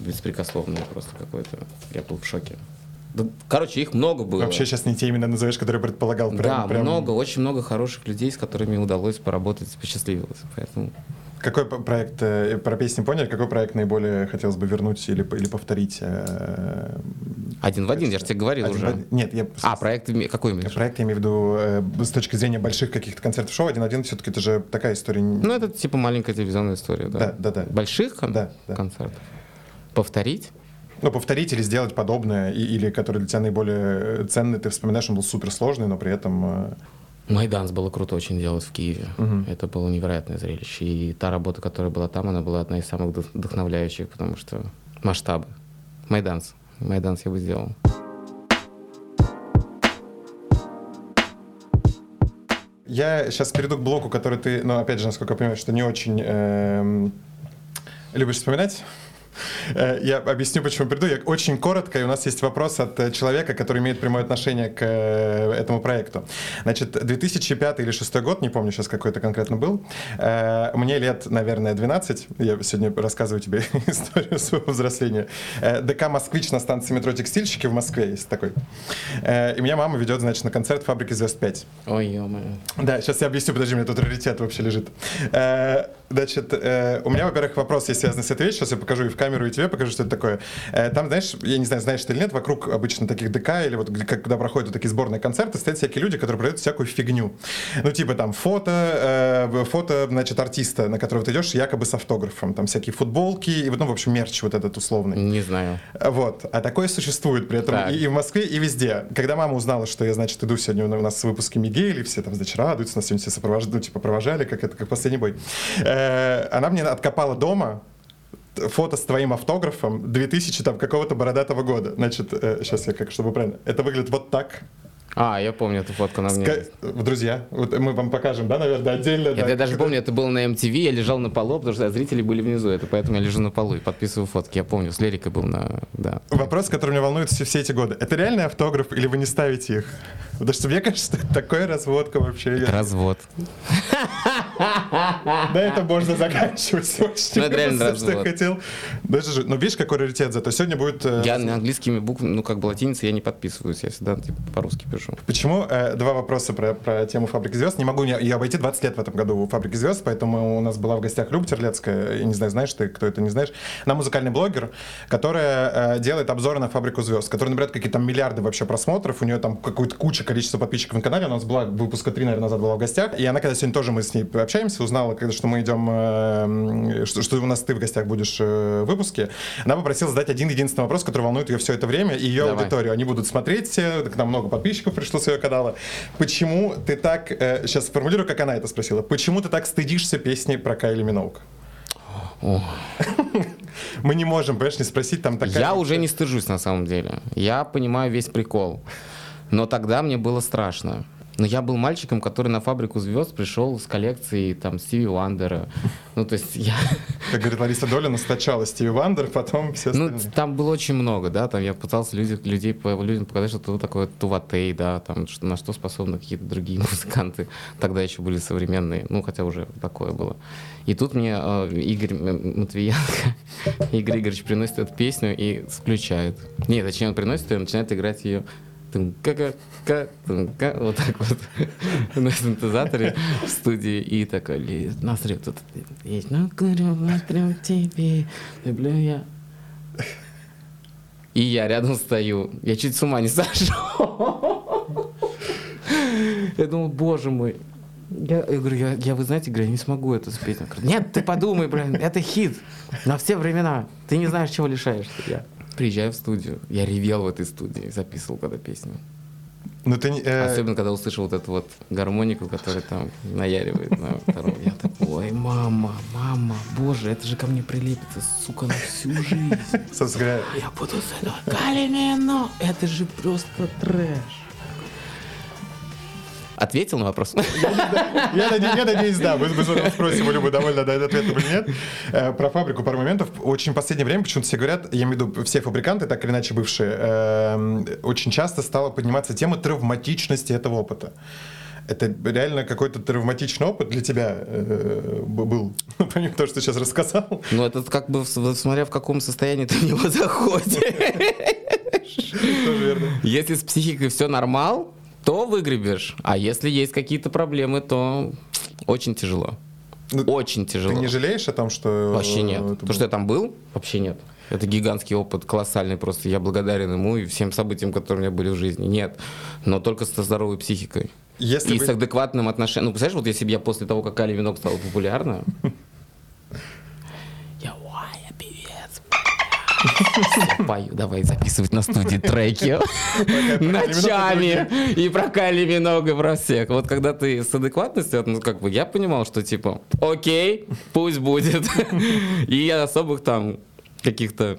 Беспрекословное просто какое-то. Я был в шоке. Короче, их много было. Вообще сейчас не те имена назовешь, которые предполагал. Прям, да, прям... много, очень много хороших людей, с которыми удалось поработать, посчастливилось. Поэтому какой проект, э, про песни поняли, какой проект наиболее хотелось бы вернуть или, или повторить? Э, один в один, я же тебе говорил один уже. В... Нет, я... А, проект какой имеешь? Проект я имею в виду э, с точки зрения больших каких-то концертов шоу, один в один все-таки это же такая история. Ну, это типа маленькая телевизионная история, да? Да, да, да. Больших кон- да, да. концертов? Повторить? Ну, повторить или сделать подобное, и, или который для тебя наиболее ценный, ты вспоминаешь, он был суперсложный, но при этом... Майданс было круто очень делать в Киеве. Угу. Это было невероятное зрелище. И та работа, которая была там, она была одна из самых вдохновляющих, потому что масштабы. Майданс. Майданс я бы сделал. Я сейчас перейду к блоку, который ты, ну, опять же, насколько я понимаю, что не очень э, любишь вспоминать. Э, я объясню, почему приду. Я очень коротко, и у нас есть вопрос от э, человека, который имеет прямое отношение к э, этому проекту. Значит, 2005 или 2006 год, не помню сейчас какой это конкретно был, мне лет, наверное, 12, я сегодня рассказываю тебе [laughs] историю своего взросления. ДК «Москвич» на станции метро «Текстильщики» в Москве есть такой. И меня мама ведет, значит, на концерт «Фабрики звезд 5». Ой, ё Да, сейчас я объясню, подожди, у меня тут раритет вообще лежит. Значит, у меня, во-первых, вопрос есть связанный с этой вещью, сейчас я покажу и в камеру, и тебе покажу, что это такое. Э, там, знаешь, я не знаю, знаешь ты или нет, вокруг обычно таких ДК или вот когда проходят вот такие сборные концерты, стоят всякие люди, которые продают всякую фигню. Ну, типа там фото, э, фото, значит, артиста, на которого ты идешь, якобы с автографом. Там всякие футболки и, ну, в общем, мерч вот этот условный. Не знаю. Вот. А такое существует при этом и, и в Москве, и везде. Когда мама узнала, что я, значит, иду сегодня у нас с выпуски Мигели, все там, значит, радуются, нас сегодня все сопровождали, ну, типа, провожали, как это, как последний бой. Э, она мне откопала дома фото с твоим автографом 2000 там какого-то бородатого года. Значит, э, сейчас я как, чтобы правильно. Это выглядит вот так. А, я помню эту фотку на мне. Ска- Друзья, вот мы вам покажем, да, наверное, отдельно. Это да. я даже помню, это было на MTV, я лежал на полу, потому что зрители были внизу, это поэтому я лежу на полу и подписываю фотки. Я помню, с Лерикой был на... Да. Вопрос, который меня волнует все, все эти годы. Это реальный автограф или вы не ставите их? Потому что мне кажется, это такая разводка вообще. Я- Развод. [laughs] Да, это можно заканчивать. Ну, это реально развод. хотел. Даже же, ну, видишь, какой раритет зато. Сегодня будет... э, Я на английскими буквами, ну как бы латиницей я не подписываюсь, я всегда типа, по-русски пишу. Почему? э, два вопроса про, про тему «Фабрики звезд». Не могу не, и обойти 20 лет в этом году у «Фабрики звезд», поэтому у нас была в гостях Люба Терлецкая. Я не знаю, знаешь ты, кто это, не знаешь. Она музыкальный блогер, которая э, делает обзоры на «Фабрику звезд», которая набирает какие-то там миллиарды вообще просмотров. У нее там какое-то куча количества подписчиков на канале. У нас была выпуска три, наверное, назад была в гостях. И она, когда сегодня тоже мы с ней общаемся, узнала, когда, что мы идем, э, что, что у нас ты в гостях будешь э, в выпуске, она попросила задать один единственный вопрос, который волнует ее все это время и ее Давай. аудиторию. Они будут смотреть к нам много подписчиков [laughs] пришло с ее канала. Почему ты так, сейчас сформулирую, как она это спросила, почему ты так стыдишься песни про Кайли Миноуг? О. [laughs] Мы не можем, понимаешь, не спросить там такая... Я уже не стыжусь на самом деле. Я понимаю весь прикол. Но тогда мне было страшно. Но я был мальчиком, который на фабрику звезд пришел с коллекцией там Стиви Уандера. Ну, то есть я... Как говорит Лариса Долина, стачала Стиви Вандер, потом все Ну, остальные. там было очень много, да, там я пытался люди, людей, людям показать, что это такое Туватей, да, там, что, на что способны какие-то другие [laughs] музыканты. Тогда еще были современные, ну, хотя уже такое было. И тут мне э, Игорь Матвиенко, [laughs] Игорь Игоревич приносит эту песню и включает. Нет, точнее, он приносит ее и начинает играть ее тын-ка-ка, ка, тын-ка, вот так вот [laughs] на синтезаторе в студии и такой лезет на сред тут есть ну курю смотрю тебе люблю я и я рядом стою я чуть с ума не сошел [laughs] я думал боже мой я, я говорю, я, я, вы знаете, говорю, я не смогу это спеть. Нет, ты подумай, блин, это хит на все времена. Ты не знаешь, чего лишаешься. Я приезжаю в студию, я ревел в этой студии, записывал когда песню. Ну, ты э, Особенно, когда услышал вот эту вот гармонику, которая там наяривает на втором. Я такой, ой, мама, мама, боже, это же ко мне прилепится, сука, на всю жизнь. собственно говоря, Я буду с этого Калимино. Это же просто трэш. Ответил на вопрос? Я надеюсь, да. Мы, спросим у Любы, довольно дает ответ или нет. Э, Про фабрику пару моментов. Очень в последнее время почему-то все говорят, я имею в виду все фабриканты, так или иначе бывшие, эм, очень часто стала подниматься тема травматичности этого опыта. Это реально какой-то травматичный опыт для тебя э, был, [laughs] помимо того, что ты сейчас рассказал. Ну, это как бы, смотря в каком состоянии ты в него [laughs] заходишь. Если с психикой все нормал, то выгребешь. А если есть какие-то проблемы, то очень тяжело. Ну, Очень Ты тяжело. не жалеешь о том, что... Вообще нет. То, было? что я там был, вообще нет. Это гигантский опыт, колоссальный просто. Я благодарен ему и всем событиям, которые у меня были в жизни. Нет. Но только со здоровой психикой. Если и вы- с адекватным отношением. Ну, представляешь, вот если бы я после того, как Али Винок стала популярна, [laughs] я, ой, я певец. Я пою, давай записывать на студии треки ночами и про Кали Минога, про всех. Вот когда ты с адекватностью, ну как бы я понимал, что типа, окей, пусть будет. И особых там каких-то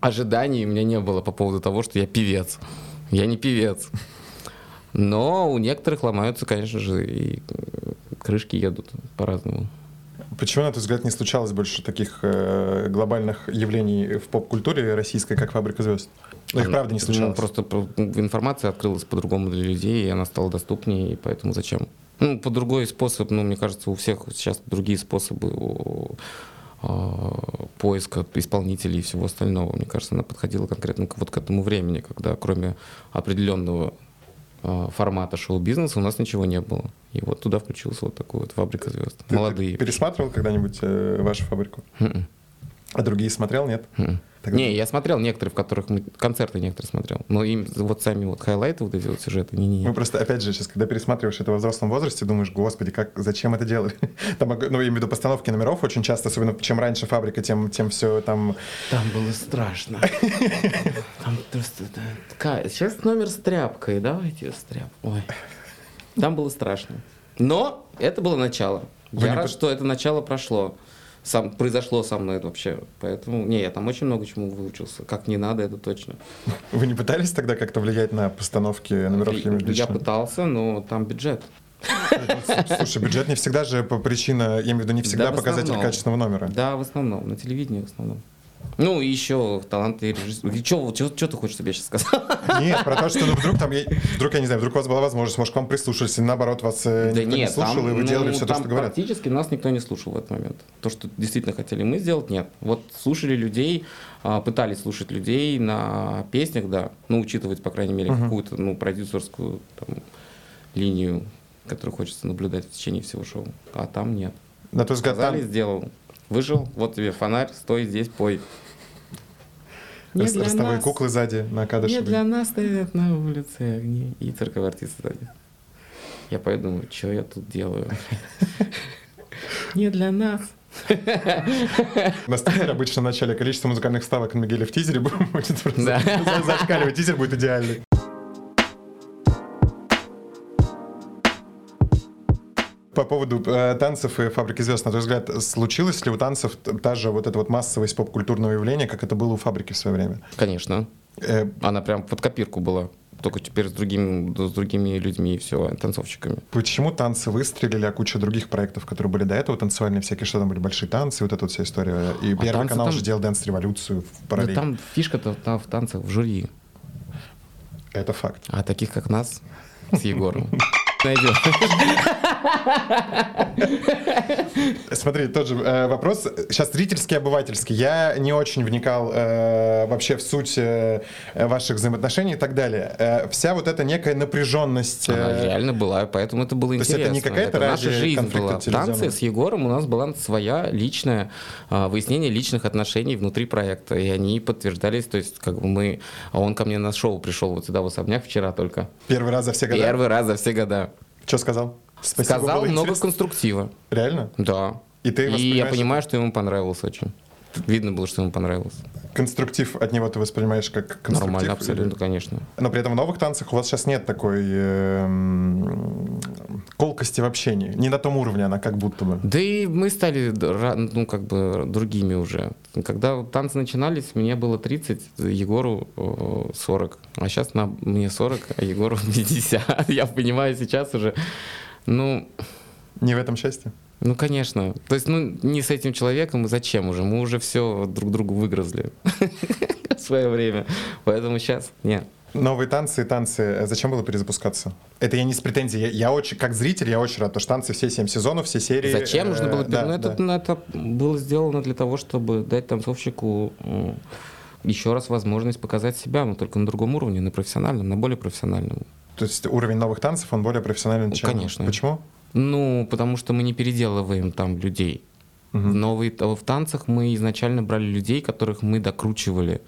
ожиданий у меня не было по поводу того, что я певец. Я не певец. Но у некоторых ломаются, конечно же, и крышки едут по-разному. Почему, на твой взгляд, не случалось больше таких э, глобальных явлений в поп-культуре российской, как «Фабрика звезд»? Ну, их правда не Ну, случалось. просто про- информация открылась по-другому для людей, и она стала доступнее, и поэтому зачем? Ну, по другой способ, ну, мне кажется, у всех сейчас другие способы а, поиска исполнителей и всего остального. Мне кажется, она подходила конкретно к- вот к этому времени, когда кроме определенного формата шоу-бизнеса у нас ничего не было. И вот туда включился вот такой вот «Фабрика звезд». Ты- Молодые. Ты пересматривал когда-нибудь э, вашу фабрику? Мгм. А другие смотрел, нет? Мгм. Тогда- Не, я смотрел некоторые, в которых мы концерты некоторые смотрел. Но им вот сами вот хайлайты, вот эти вот сюжеты, не-не-не. Мы просто, опять же, сейчас, когда пересматриваешь это во взрослом возрасте, думаешь, господи, как, зачем это делали? [laughs] Там, ну, я имею в виду постановки номеров очень часто, особенно чем раньше фабрика, тем, тем все там... Там было страшно. [laughs] Там просто... Сейчас номер с тряпкой, давайте с тряпкой. Ой. Там было страшно. Но это было начало. Вы Я не рад, под- что это начало прошло. Сам, произошло со мной это вообще. Поэтому, не, я там очень много чему выучился. Как не надо, это точно. [laughs] Вы не пытались тогда как-то влиять на постановки номеров Я, я пытался, но там бюджет. [laughs] Слушай, бюджет не всегда же по причина, я имею в виду, не всегда Да, показатель качественного номера. Да, в основном, на телевидении в основном. Ну, и еще таланты режиссера. Что ты хочешь, чтобы я сейчас сказал? [laughs] Нет, про то, что ну, вдруг там, вдруг, я не знаю, вдруг у вас была возможность, может, к вам прислушались, или наоборот, вас э, Да никто не нет, слушал, там, и вы делали ну, все то, что говорят. практически нас никто не слушал в этот момент. То, что действительно хотели мы сделать, нет. Вот слушали людей, а, пытались слушать людей на песнях, да, ну, учитывать, по крайней мере, какую-то, ну, продюсерскую там, линию, которую хочется наблюдать в течение всего шоу. А там нет. На твой взгляд, Сказали, там сделал. Выжил, вот тебе фонарь, стой здесь, пой. Не рас- для ростовые нас. куклы сзади на Не кадыше. для нас стоят на улице огни и цирковые артисты сзади. Я пойду думаю, что я тут делаю? [laughs] Не для нас. [laughs] На стиле обычно в начале количество музыкальных вставок на Мигеле в тизере [laughs] будет просто зашкаливать. Тизер будет идеальный. По поводу э, танцев и фабрики звезд, на твой взгляд, случилось ли у танцев та же вот эта вот массовость поп-культурного явления, как это было у фабрики в свое время? Конечно. Э, Она прям под копирку была. Только теперь с, другим, с другими людьми и все, танцовщиками. Почему танцы выстрелили, а куча других проектов, которые были до этого, танцевальные всякие, что там были большие танцы, вот эта вот вся история. И Первый танцы канал там- же делал дэнс-революцию в Да параллель. там фишка-то там в танцах, в жюри. Это факт. А таких, как нас, с Егором, [laughs] найдем. Смотри, тот же э, вопрос. Сейчас зрительский, обывательский. Я не очень вникал э, вообще в суть э, ваших взаимоотношений и так далее. Э, вся вот эта некая напряженность. Она э, реально была, поэтому это было То есть интересно. это не какая-то наша жизнь была. Танцы с Егором у нас была своя личная а, выяснение личных отношений внутри проекта, и они подтверждались, то есть как бы мы, а он ко мне на шоу пришел вот сюда в особняк вчера только, Первый раз за все годы. первый раз за все года. Что сказал? Спасибо, Сказал много интересно. конструктива, Реально? да. И ты И я понимаю, что ему понравилось очень. Видно было, что ему понравилось. Конструктив от него ты воспринимаешь как конструктив? Нормально, или- абсолютно, конечно. Но при этом в новых танцах у вас сейчас нет такой эм, колкости в общении. Не на том уровне она как будто бы. Да и мы стали, ну, как бы, другими уже. Когда танцы начинались, мне было 30, Егору э, 40. А сейчас на, мне 40, а Егору [laughs] 50. Я понимаю сейчас уже, ну, Не в этом счастье? Ну, конечно. То есть, ну, не с этим человеком, и зачем уже? Мы уже все друг другу выгрызли [laughs] в свое время. Поэтому сейчас нет. Новые танцы и танцы. э, Зачем было перезапускаться? Это я не с претензией. Я, я очень, как зритель, я очень рад, потому что танцы все семь сезонов, все серии. Зачем нужно э, было? да, ну, это, да. ну, это было сделано для того, чтобы дать танцовщику еще раз возможность показать себя, но только на другом уровне, на профессиональном, на более профессиональном. То есть уровень новых танцев, он более профессиональный, чем... Конечно. Почему? Ну, потому что мы не переделываем там людей. В, новые, в танцах мы изначально брали людей, которых мы докручивали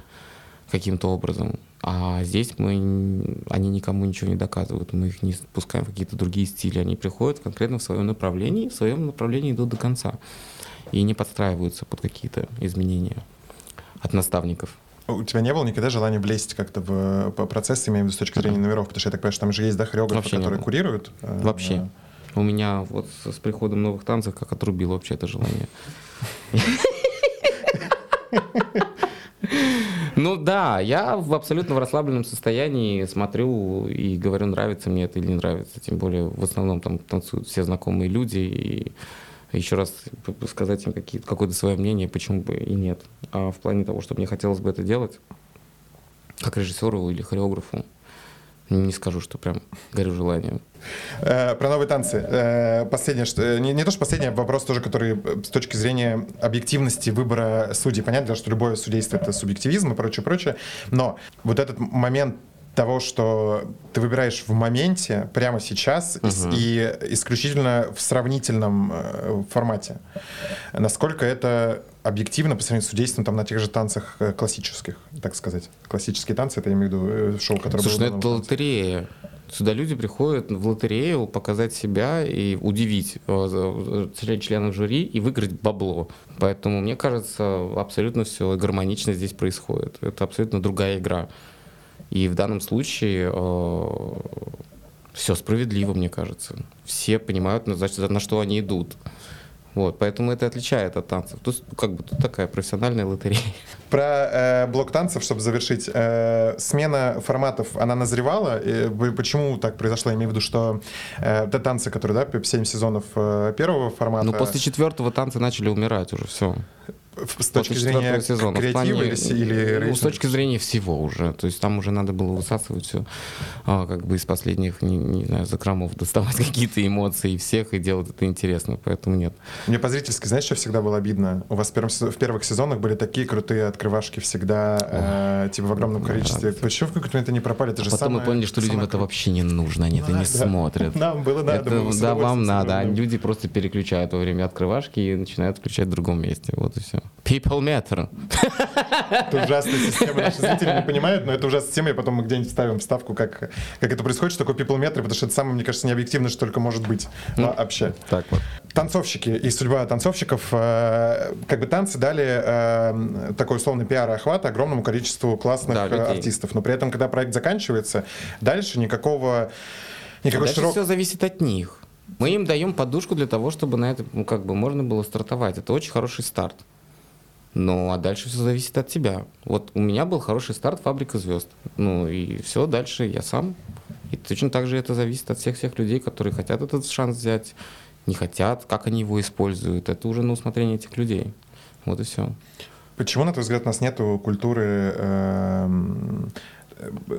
каким-то образом. А здесь мы, они никому ничего не доказывают. Мы их не спускаем в какие-то другие стили. Они приходят конкретно в своем направлении, в своем направлении идут до конца. И не подстраиваются под какие-то изменения от наставников. У тебя не было никогда желания влезть как-то в по- процесс, имею в виду с точки зрения номеров? Потому что я так понимаю, что там же есть, да, хореографы, Вообще которые курируют? э, Вообще. У меня вот с, приходом новых танцев как отрубило вообще это желание. Ну да, я в абсолютно в расслабленном состоянии смотрю и говорю, нравится мне это или не нравится. Тем более в основном там танцуют все знакомые люди. И еще раз сказать им какие- какое-то свое мнение, почему бы и нет. А в плане того, что мне хотелось бы это делать, как режиссеру или хореографу, не скажу, что прям горю желанием. Э, Про новые танцы. Э, Последнее, что, э, не, не то, что последнее, вопрос тоже, который с точки зрения объективности выбора судей. Понятно, что любое судейство — это субъективизм и прочее, прочее. Но вот этот момент того, что ты выбираешь в моменте, прямо сейчас, и с- Мгм. и исключительно в сравнительном э, формате. Насколько это объективно по сравнению с судейством там, на тех же танцах классических, так сказать. Классические танцы, это я имею в виду шоу, которое Слушай, было ну это новых танцах. Сюда люди приходят в лотерею показать себя и удивить э, членов жюри и выиграть бабло. Поэтому, мне кажется, абсолютно все гармонично здесь происходит. Это абсолютно другая игра. И в данном случае все справедливо, мне кажется. Все понимают, на что они идут. Вот, поэтому это отличает от танцев. Тут как бы тут такая профессиональная лотерея. [laughs] Про э, блок танцев, чтобы завершить, э, смена форматов, она назревала. И почему так произошло? Я имею в виду, что э, это танцы, которые, да, 7 сезонов э, первого формата. Ну, после четвертого танцы начали умирать уже, все с точки зрения сезона. креатива плане, или, или ну, С точки зрения всего уже. То есть там уже надо было высасывать все а, как бы из последних, не, не знаю, закромов доставать [laughs] какие-то эмоции всех и делать это интересно, поэтому нет. Мне по-зрительски, знаешь, что всегда было обидно? У вас в, первом, в первых сезонах были такие крутые открывашки всегда, э, типа в огромном количестве. Да. Почему в какой-то момент они пропали? Это а же потом самое, мы поняли, что людям это вообще не нужно, они ну, это не да. смотрят. [laughs] Нам было надо. Это, да, вам надо. А люди просто переключают во время открывашки и начинают включать в другом месте. Вот и все. People matter. Это ужасная система. Наши зрители не понимают, но это ужасная система. И потом мы где-нибудь ставим вставку, как, как это происходит, что такое people meter, потому что это самое, мне кажется, необъективно, что только может быть ну, вообще. Так вот. Танцовщики и судьба танцовщиков. Э, как бы танцы дали э, такой условный пиар и охват огромному количеству классных да, э, артистов. Но при этом, когда проект заканчивается, дальше никакого... Никакой дальше широк... все зависит от них. Мы им даем подушку для того, чтобы на это ну, как бы можно было стартовать. Это очень хороший старт. Ну, а дальше все зависит от тебя. Вот у меня был хороший старт «Фабрика звезд». Ну, и все, дальше я сам. И точно так же это зависит от всех-всех людей, которые хотят этот шанс взять, не хотят, как они его используют. Это уже на усмотрение этих людей. Вот и все. Почему, на твой взгляд, у нас нет культуры э,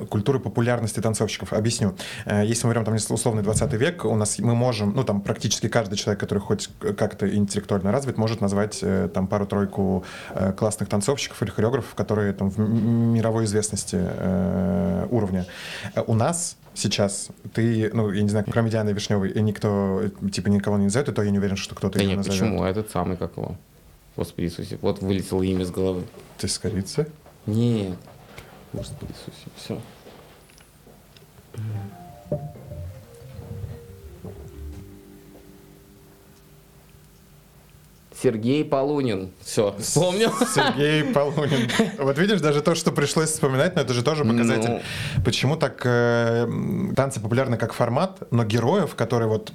культуры популярности танцовщиков. Объясню. Э, если мы берем там условный 20 век, у нас мы можем, ну там практически каждый человек, который хоть как-то интеллектуально развит, может назвать э, там пару-тройку э, классных танцовщиков или хореографов, которые там в мировой известности уровня. У нас сейчас ты, ну, я не знаю, кроме Дианы Вишневой, и никто, типа, никого не назовет, и то я не уверен, что кто-то да ее нет, назовет. почему? А этот самый, как его? Господи Иисусе, вот вылетело имя с головы. Ты с корицы? Нет. Господи Иисусе, все. Сергей Полунин. Все, вспомнил. Сергей Полунин. Вот видишь, даже то, что пришлось вспоминать, но это же тоже показатель. Ну... Почему так э, танцы популярны как формат, но героев, которые вот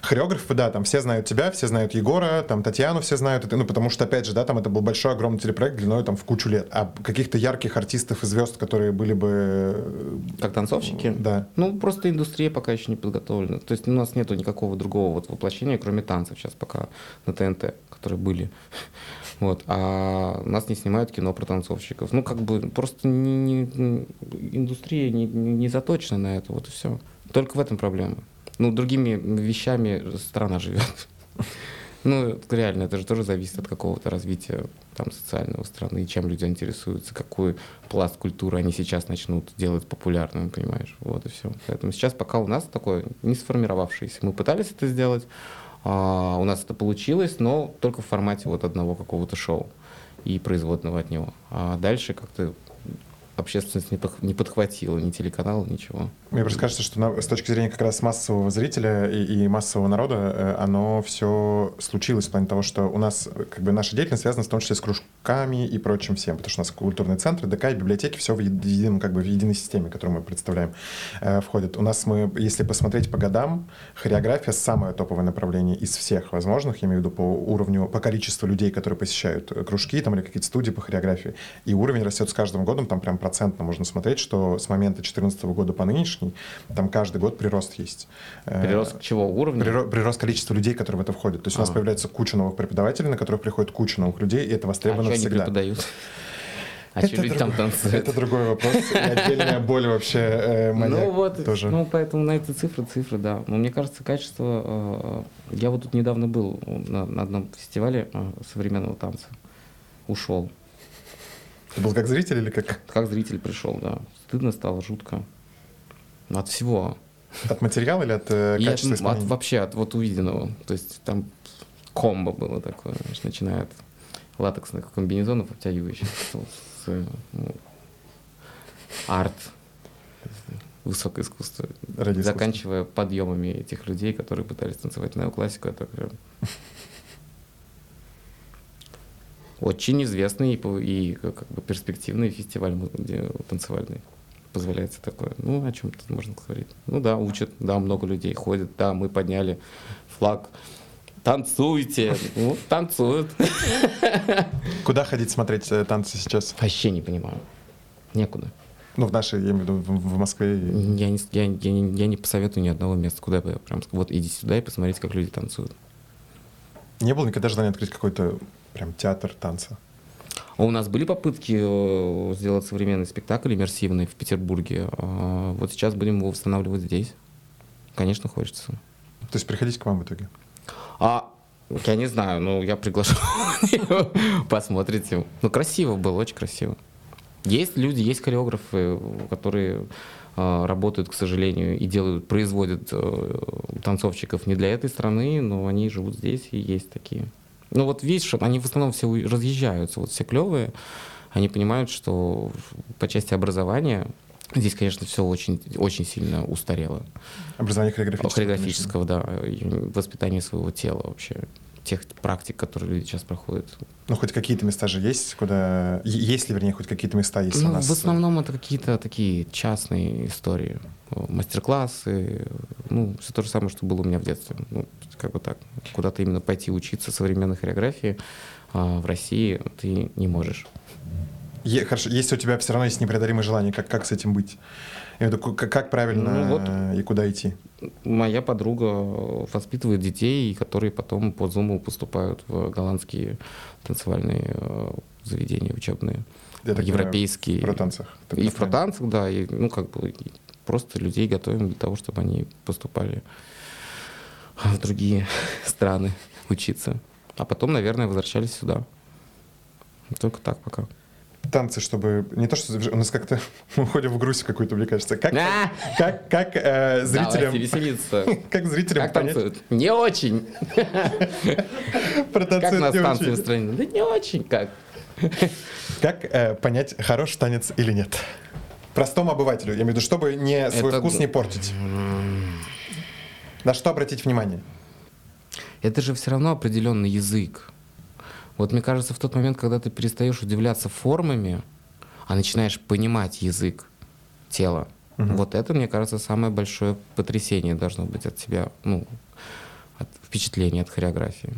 хореографы, да, там все знают тебя, все знают Егора, там Татьяну все знают, ну потому что, опять же, да, там это был большой, огромный телепроект длиной там в кучу лет. А каких-то ярких артистов и звезд, которые были бы... Э, как танцовщики? Да. Ну, просто индустрия пока еще не подготовлена. То есть у нас нету никакого другого вот воплощения, кроме танцев сейчас пока на ТНТ которые были. [laughs] Вот. А нас не снимают кино про танцовщиков. Ну, как бы просто не, не, индустрия не, не заточена на это, вот и все. Только в этом проблема. Ну, другими вещами страна живет. [laughs] Ну, реально, это же тоже зависит от какого-то развития там, социального страны, и чем люди интересуются, какой пласт культуры они сейчас начнут делать популярным, понимаешь? Вот и все. Поэтому сейчас пока у нас такое не сформировавшееся. Мы пытались это сделать, а, у нас это получилось, но только в формате вот одного какого-то шоу и производного от него. А дальше как-то общественность не подхватила, ни телеканал, ничего. Мне просто кажется, что на, с точки зрения как раз массового зрителя и, и массового народа, э, оно все случилось в плане того, что у нас как бы наша деятельность связана в том числе с кружками и прочим всем, потому что у нас культурные центры, ДК и библиотеки, все в едином, как бы в единой системе, которую мы представляем, э, входит. У нас мы, если посмотреть по годам, хореография самое топовое направление из всех возможных, я имею в виду по уровню, по количеству людей, которые посещают кружки там или какие-то студии по хореографии. И уровень растет с каждым годом, там прям процентно можно смотреть, что с момента 2014 года по нынешний, там каждый год прирост есть. Э, прирост чего уровня? Прирост, прирост количества людей, которые в это входят. То есть а. у нас а. появляется куча новых преподавателей, на которых приходит куча новых людей, и это востребовано а всегда. Они преподают? А это что люди друг... там танцуют? Это другой вопрос. И отдельная [laughs] боль вообще э, Ну вот, тоже. ну поэтому на эти цифры, цифры, да. Но мне кажется, качество... Э, я вот тут недавно был на, на одном фестивале э, современного танца. Ушел. Ты был как зритель или как? Как зритель пришел, да. Стыдно стало, жутко. От всего. От материала или от э, качества от, от, Вообще от вот увиденного. То есть там комбо было такое, значит, начиная от латексных комбинезонов, обтягивающих с, ну, арт, высокое искусство, Ради заканчивая подъемами этих людей, которые пытались танцевать неоклассику, это прям очень известный и, и как бы перспективный фестиваль где, танцевальный. Позволяется такое. Ну, о чем тут можно говорить? Ну да, учат, да, много людей ходят, да, мы подняли флаг танцуйте. Ну, танцуют. [laughs] Куда ходить смотреть э, танцы сейчас? Вообще не понимаю. Некуда. Ну, в нашей, я имею в виду, в, Москве. Я не, я, я я не посоветую ни одного места, куда бы я прям... Вот иди сюда и посмотрите, как люди танцуют. Не было никогда желания открыть какой-то прям театр танца? А У нас были попытки э, сделать современный спектакль иммерсивный в Петербурге. А Вот сейчас будем его восстанавливать здесь. Конечно, хочется. То есть приходите к вам в итоге? А я не знаю, ну я приглашу. [laughs] Посмотрите. Ну, красиво было, очень красиво. Есть люди, есть хореографы, которые э, работают, к сожалению, и делают, производят э, танцовщиков не для этой страны, но они живут здесь и есть такие. Ну вот видишь, что они в основном все разъезжаются, вот все клевые, они понимают, что по части образования здесь, конечно, все очень, очень сильно устарело. Образование хореографического. Хореографического, да, и воспитание своего тела вообще, тех практик, которые люди сейчас проходят. Ну, хоть какие-то места же есть, куда... Есть ли, вернее, хоть какие-то места, если Ну, у нас... в основном это какие-то такие частные истории, мастер-классы, ну, все то же самое, что было у меня в детстве. Ну, как бы так. Куда-то именно пойти учиться современной хореографии а, в России ты не можешь. Е- хорошо, если у тебя все равно есть непреодолимое желание, как, как с этим быть? Я виду, как, как правильно Ну, вот. э, и куда идти? Моя подруга воспитывает детей, которые потом по Зуму поступают в голландские танцевальные э, заведения учебные, Я европейские. понимаю, Про танцах. И в правильно. танцах, да, и, ну, как бы просто людей готовим для того, чтобы они поступали в другие [laughs] страны учиться. А потом, наверное, возвращались сюда. Только так пока. Танцы, чтобы... Не то, что... У нас как-то... [laughs] Мы уходим в грусть какую-то, мне кажется. Как, А! как, как э, зрителям... Веселиться. [laughs] Как зрителям Как понять танцуют? Не очень. [laughs] про Как танцы нас танцы настроены? Да не очень как. Как э, понять, хорош танец или нет? Простому обывателю, я имею в виду, чтобы не свой Это- вкус не портить. На что обратить внимание? Это же все равно определенный язык. Вот мне кажется, в тот момент, когда ты перестаешь удивляться формами, а начинаешь понимать язык тела, Мгм. вот это, мне кажется, самое большое потрясение должно быть от тебя, ну, от впечатления от хореографии.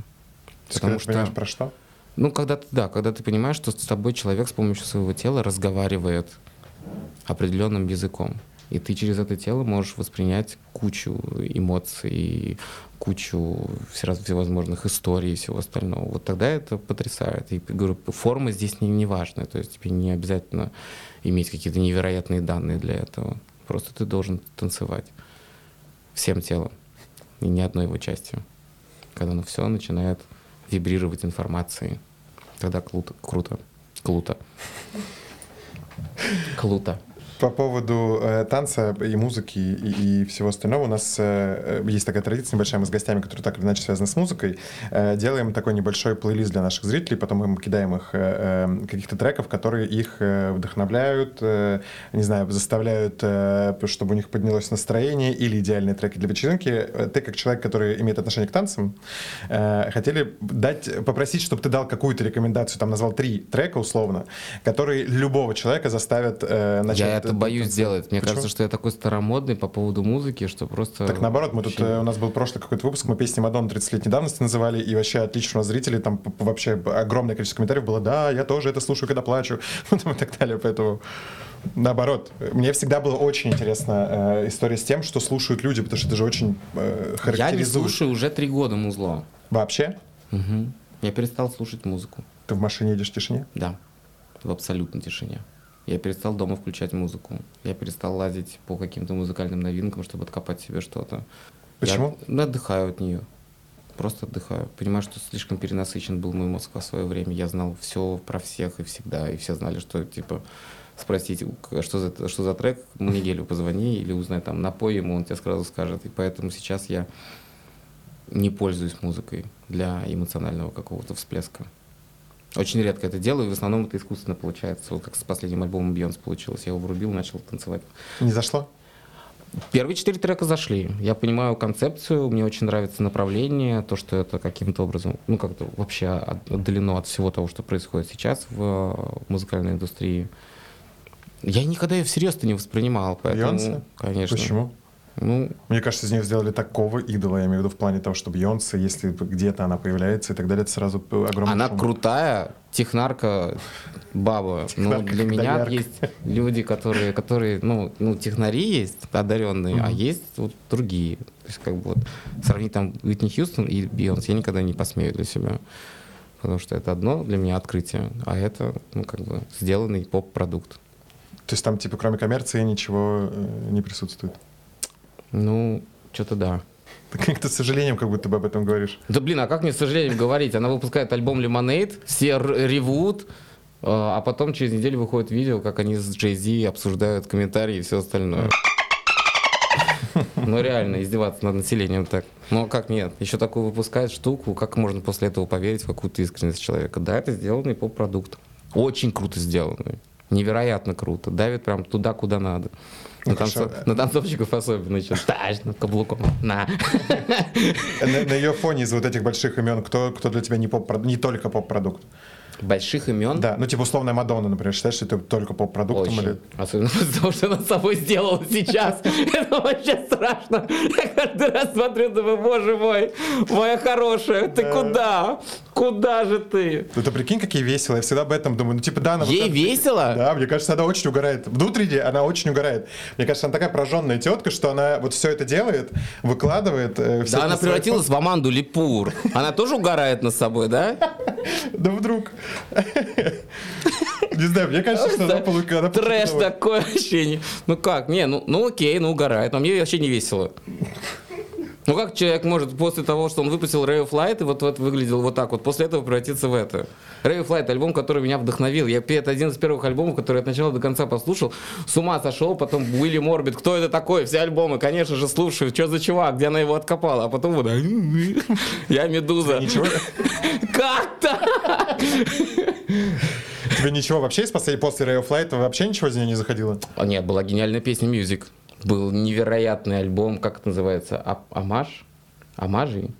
Ты Потому что- понимаешь, про что? Ну, когда ты, да, когда ты понимаешь, что с тобой человек с помощью своего тела разговаривает определенным языком. И ты через это тело можешь воспринять кучу эмоций, кучу всевозможных историй и всего остального. Вот тогда это потрясает. И говорю, форма здесь не, не важна. То есть тебе не обязательно иметь какие-то невероятные данные для этого. Просто ты должен танцевать всем телом и ни одной его частью. Когда оно все начинает вибрировать информацией, тогда круто. Круто. [laughs] Круто. Круто. По поводу э, танца и музыки и, и всего остального у нас э, э, есть такая традиция небольшая, мы с гостями, которые так или иначе связаны с музыкой, э, делаем такой небольшой плейлист для наших зрителей, потом мы кидаем их э, э, каких-то треков, которые их э, вдохновляют, э, не знаю, заставляют, э, чтобы у них поднялось настроение или идеальные треки для вечеринки. Ты как человек, который имеет отношение к танцам, э, хотели дать, попросить, чтобы ты дал какую-то рекомендацию, там назвал три трека условно, которые любого человека заставят э, начать Я это боюсь сделать. Мне Почему? кажется, что я такой старомодный по поводу музыки, что просто... Так наоборот, мы тут, вообще- э, у нас был прошлый какой-то выпуск, мы песни Мадонны 30-летней давности называли, и вообще отлично у нас зрители, там вообще огромное количество комментариев было, да, я тоже это слушаю, когда плачу, [laughs] и так далее, поэтому наоборот. Мне всегда было очень интересна э, история с тем, что слушают люди, потому что это же очень э, Я не характеризует. слушаю уже три года музло. Вообще? Мгм. Я перестал слушать музыку. Ты в машине едешь в тишине? Да. В абсолютной тишине. Я перестал дома включать музыку. Я перестал лазить по каким-то музыкальным новинкам, чтобы откопать себе что-то. Почему? Я ну, отдыхаю от нее. Просто отдыхаю. Понимаю, что слишком перенасыщен был мой мозг в свое время. Я знал все про всех и всегда. И все знали, что типа спросить, у- что за, что за трек, Мигелю позвони или узнай там, напой ему, он тебе сразу скажет. И поэтому сейчас я не пользуюсь музыкой для эмоционального какого-то всплеска. Очень редко это делаю, в основном это искусственно получается. Вот как с последним альбомом Бьонс получилось. Я его врубил, начал танцевать. Не зашло? Первые четыре трека зашли. Я понимаю концепцию, мне очень нравится направление, то, что это каким-то образом, ну, как-то вообще от- отдалено от всего того, что происходит сейчас в э, музыкальной индустрии. Я никогда ее всерьез-то не воспринимал, поэтому, Бейонсе? конечно. Почему? Ну, Мне кажется, из нее сделали такого идола, я имею в виду в плане того, что Бьонсе, если где-то она появляется и так далее, это сразу огромный она шум. крутая, технарка, баба. [laughs] Ну, для меня доярка. есть люди, которые, которые, ну, ну, технари есть одаренные, а есть вот другие. То есть, как бы вот сравнить там Уитни Хьюстон и Бейонсе я никогда не посмею для себя. Потому что это одно для меня открытие, а это, ну, как бы, сделанный поп-продукт. То есть там, типа, кроме коммерции ничего э, не присутствует. Ну, что-то да. Ты как-то с сожалением как будто бы об этом говоришь. Да блин, а как мне с сожалением говорить? Она выпускает альбом Lemonade, все ревут, э, а потом через неделю выходит видео, как они с Джей Зи обсуждают комментарии и все остальное. Ну реально, издеваться над населением так. Ну а как нет? Еще такую выпускает штуку, как можно после этого поверить в какую-то искренность человека? Да, это сделанный поп-продукт. Очень круто сделанный. Невероятно круто. Давит прям туда, куда надо. На, Ну, хорошо. танцов- на танцовщиков особенно еще. Тащ, на каблуком. На. На, на ее фоне из вот этих больших имен, кто, кто для тебя не, поп не только поп-продукт? Больших имен. Да, ну типа условная Мадонна, например, считаешь, что это только поп-продуктом? Очень. Или... Особенно того, что она с собой сделала сейчас. [laughs] Это вообще страшно. Я каждый раз смотрю, думаю, боже мой, моя хорошая, ты Да. куда? Куда же ты? Ну ты прикинь, какие весело. Я всегда об этом думаю. Ну типа да, она Ей весело? Да, мне кажется, она очень угорает. Внутренне она очень угорает. Мне кажется, она такая прожженная тетка, что она вот все это делает, выкладывает. э, Да она превратилась в Аманду Липур. Она тоже угорает над собой, да? [laughs] Да вдруг. [laughs] Не знаю, мне кажется, что она получ- она Трэш получила- такое ощущение. Ну как? Не, ну, ну окей, ну угорает. Но мне вообще не весело. Ну как человек может после того, что он выпустил Ray of Light, и вот, вот выглядел вот так вот, после этого превратиться в это? Ray of Light альбом, который меня вдохновил. Я, это один из первых альбомов, который от начала до конца послушал. С ума сошел, потом Уилли Морбит, кто это такой? Все альбомы, конечно же, слушаю. Что за чувак, где она его откопала? А потом вот, я Медуза. Ничего, Как так? тебе ничего вообще из после Ray of Light вообще ничего из нее не заходило? А нет, была гениальная песня Music. Был невероятный альбом, как это называется? А- Амаш? Амажи?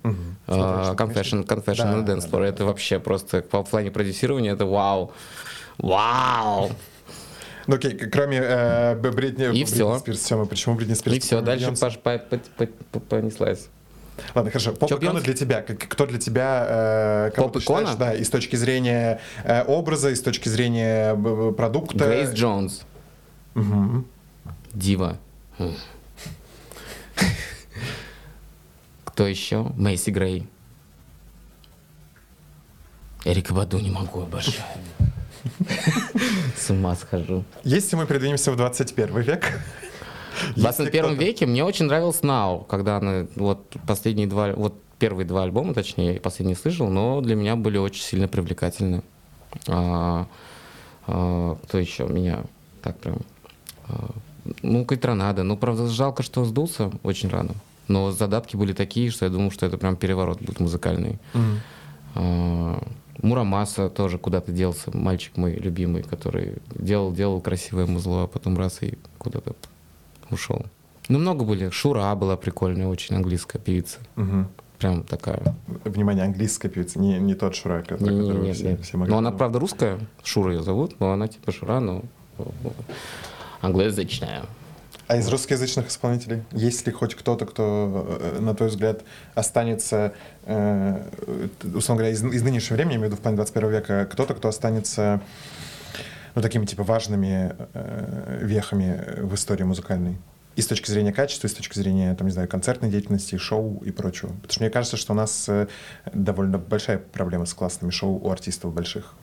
А, Confession, Confession Да, Dance да, Floor. Это вообще просто по плане продюсирования это вау. Вау! Ну окей, кроме э, Бритни, Бритни всё. Спирс, Сёма, почему Бритни Спирс? И все, дальше? Паш по- по- по- по- понеслась. Ладно, хорошо. Поп-икона для тебя. Кто для тебя... э, кого ты Поп-икона? считаешь, Да, и с точки зрения э, образа, и с точки зрения продукта. Грейс Джонс. Мгм. Дива. Кто еще? Мэйси Грей. Эрика Баду не могу, обожаю. С ума схожу. Если мы передвинемся в 21 век... В если 21 кто-то- веке мне очень нравился Now, когда она, вот последние два, вот первые два альбома, точнее, последний слышал, но для меня были очень сильно привлекательны. А, а, кто еще меня так прям... а, ну, Кайтронада. Ну, правда, жалко, что сдулся очень рано. Но задатки были такие, что я думал, что это прям переворот будет музыкальный. Мгм. А, Мурамаса тоже куда-то делся, мальчик мой любимый, который делал, делал красивое музло, а потом раз и куда-то ушел. Ну, много были. Шура была прикольная, очень английская певица. Мгм. Прям такая. Внимание, английская певица, не, не тот Шура, про Не, не, которого не, все, не. все могли Но она, думать. правда, русская. Шура ее зовут, но она типа Шура, но англоязычная. А из русскоязычных исполнителей есть ли хоть кто-то, кто, э, на твой взгляд, останется, э, условно говоря, из, из нынешнего времени, я имею в виду в плане 21 века, кто-то, кто останется ну, такими типа важными э, вехами в истории музыкальной? И с точки зрения качества, и с точки зрения, там, не знаю, концертной деятельности, шоу и прочего. Потому что мне кажется, что у нас довольно большая проблема с классными шоу у артистов больших.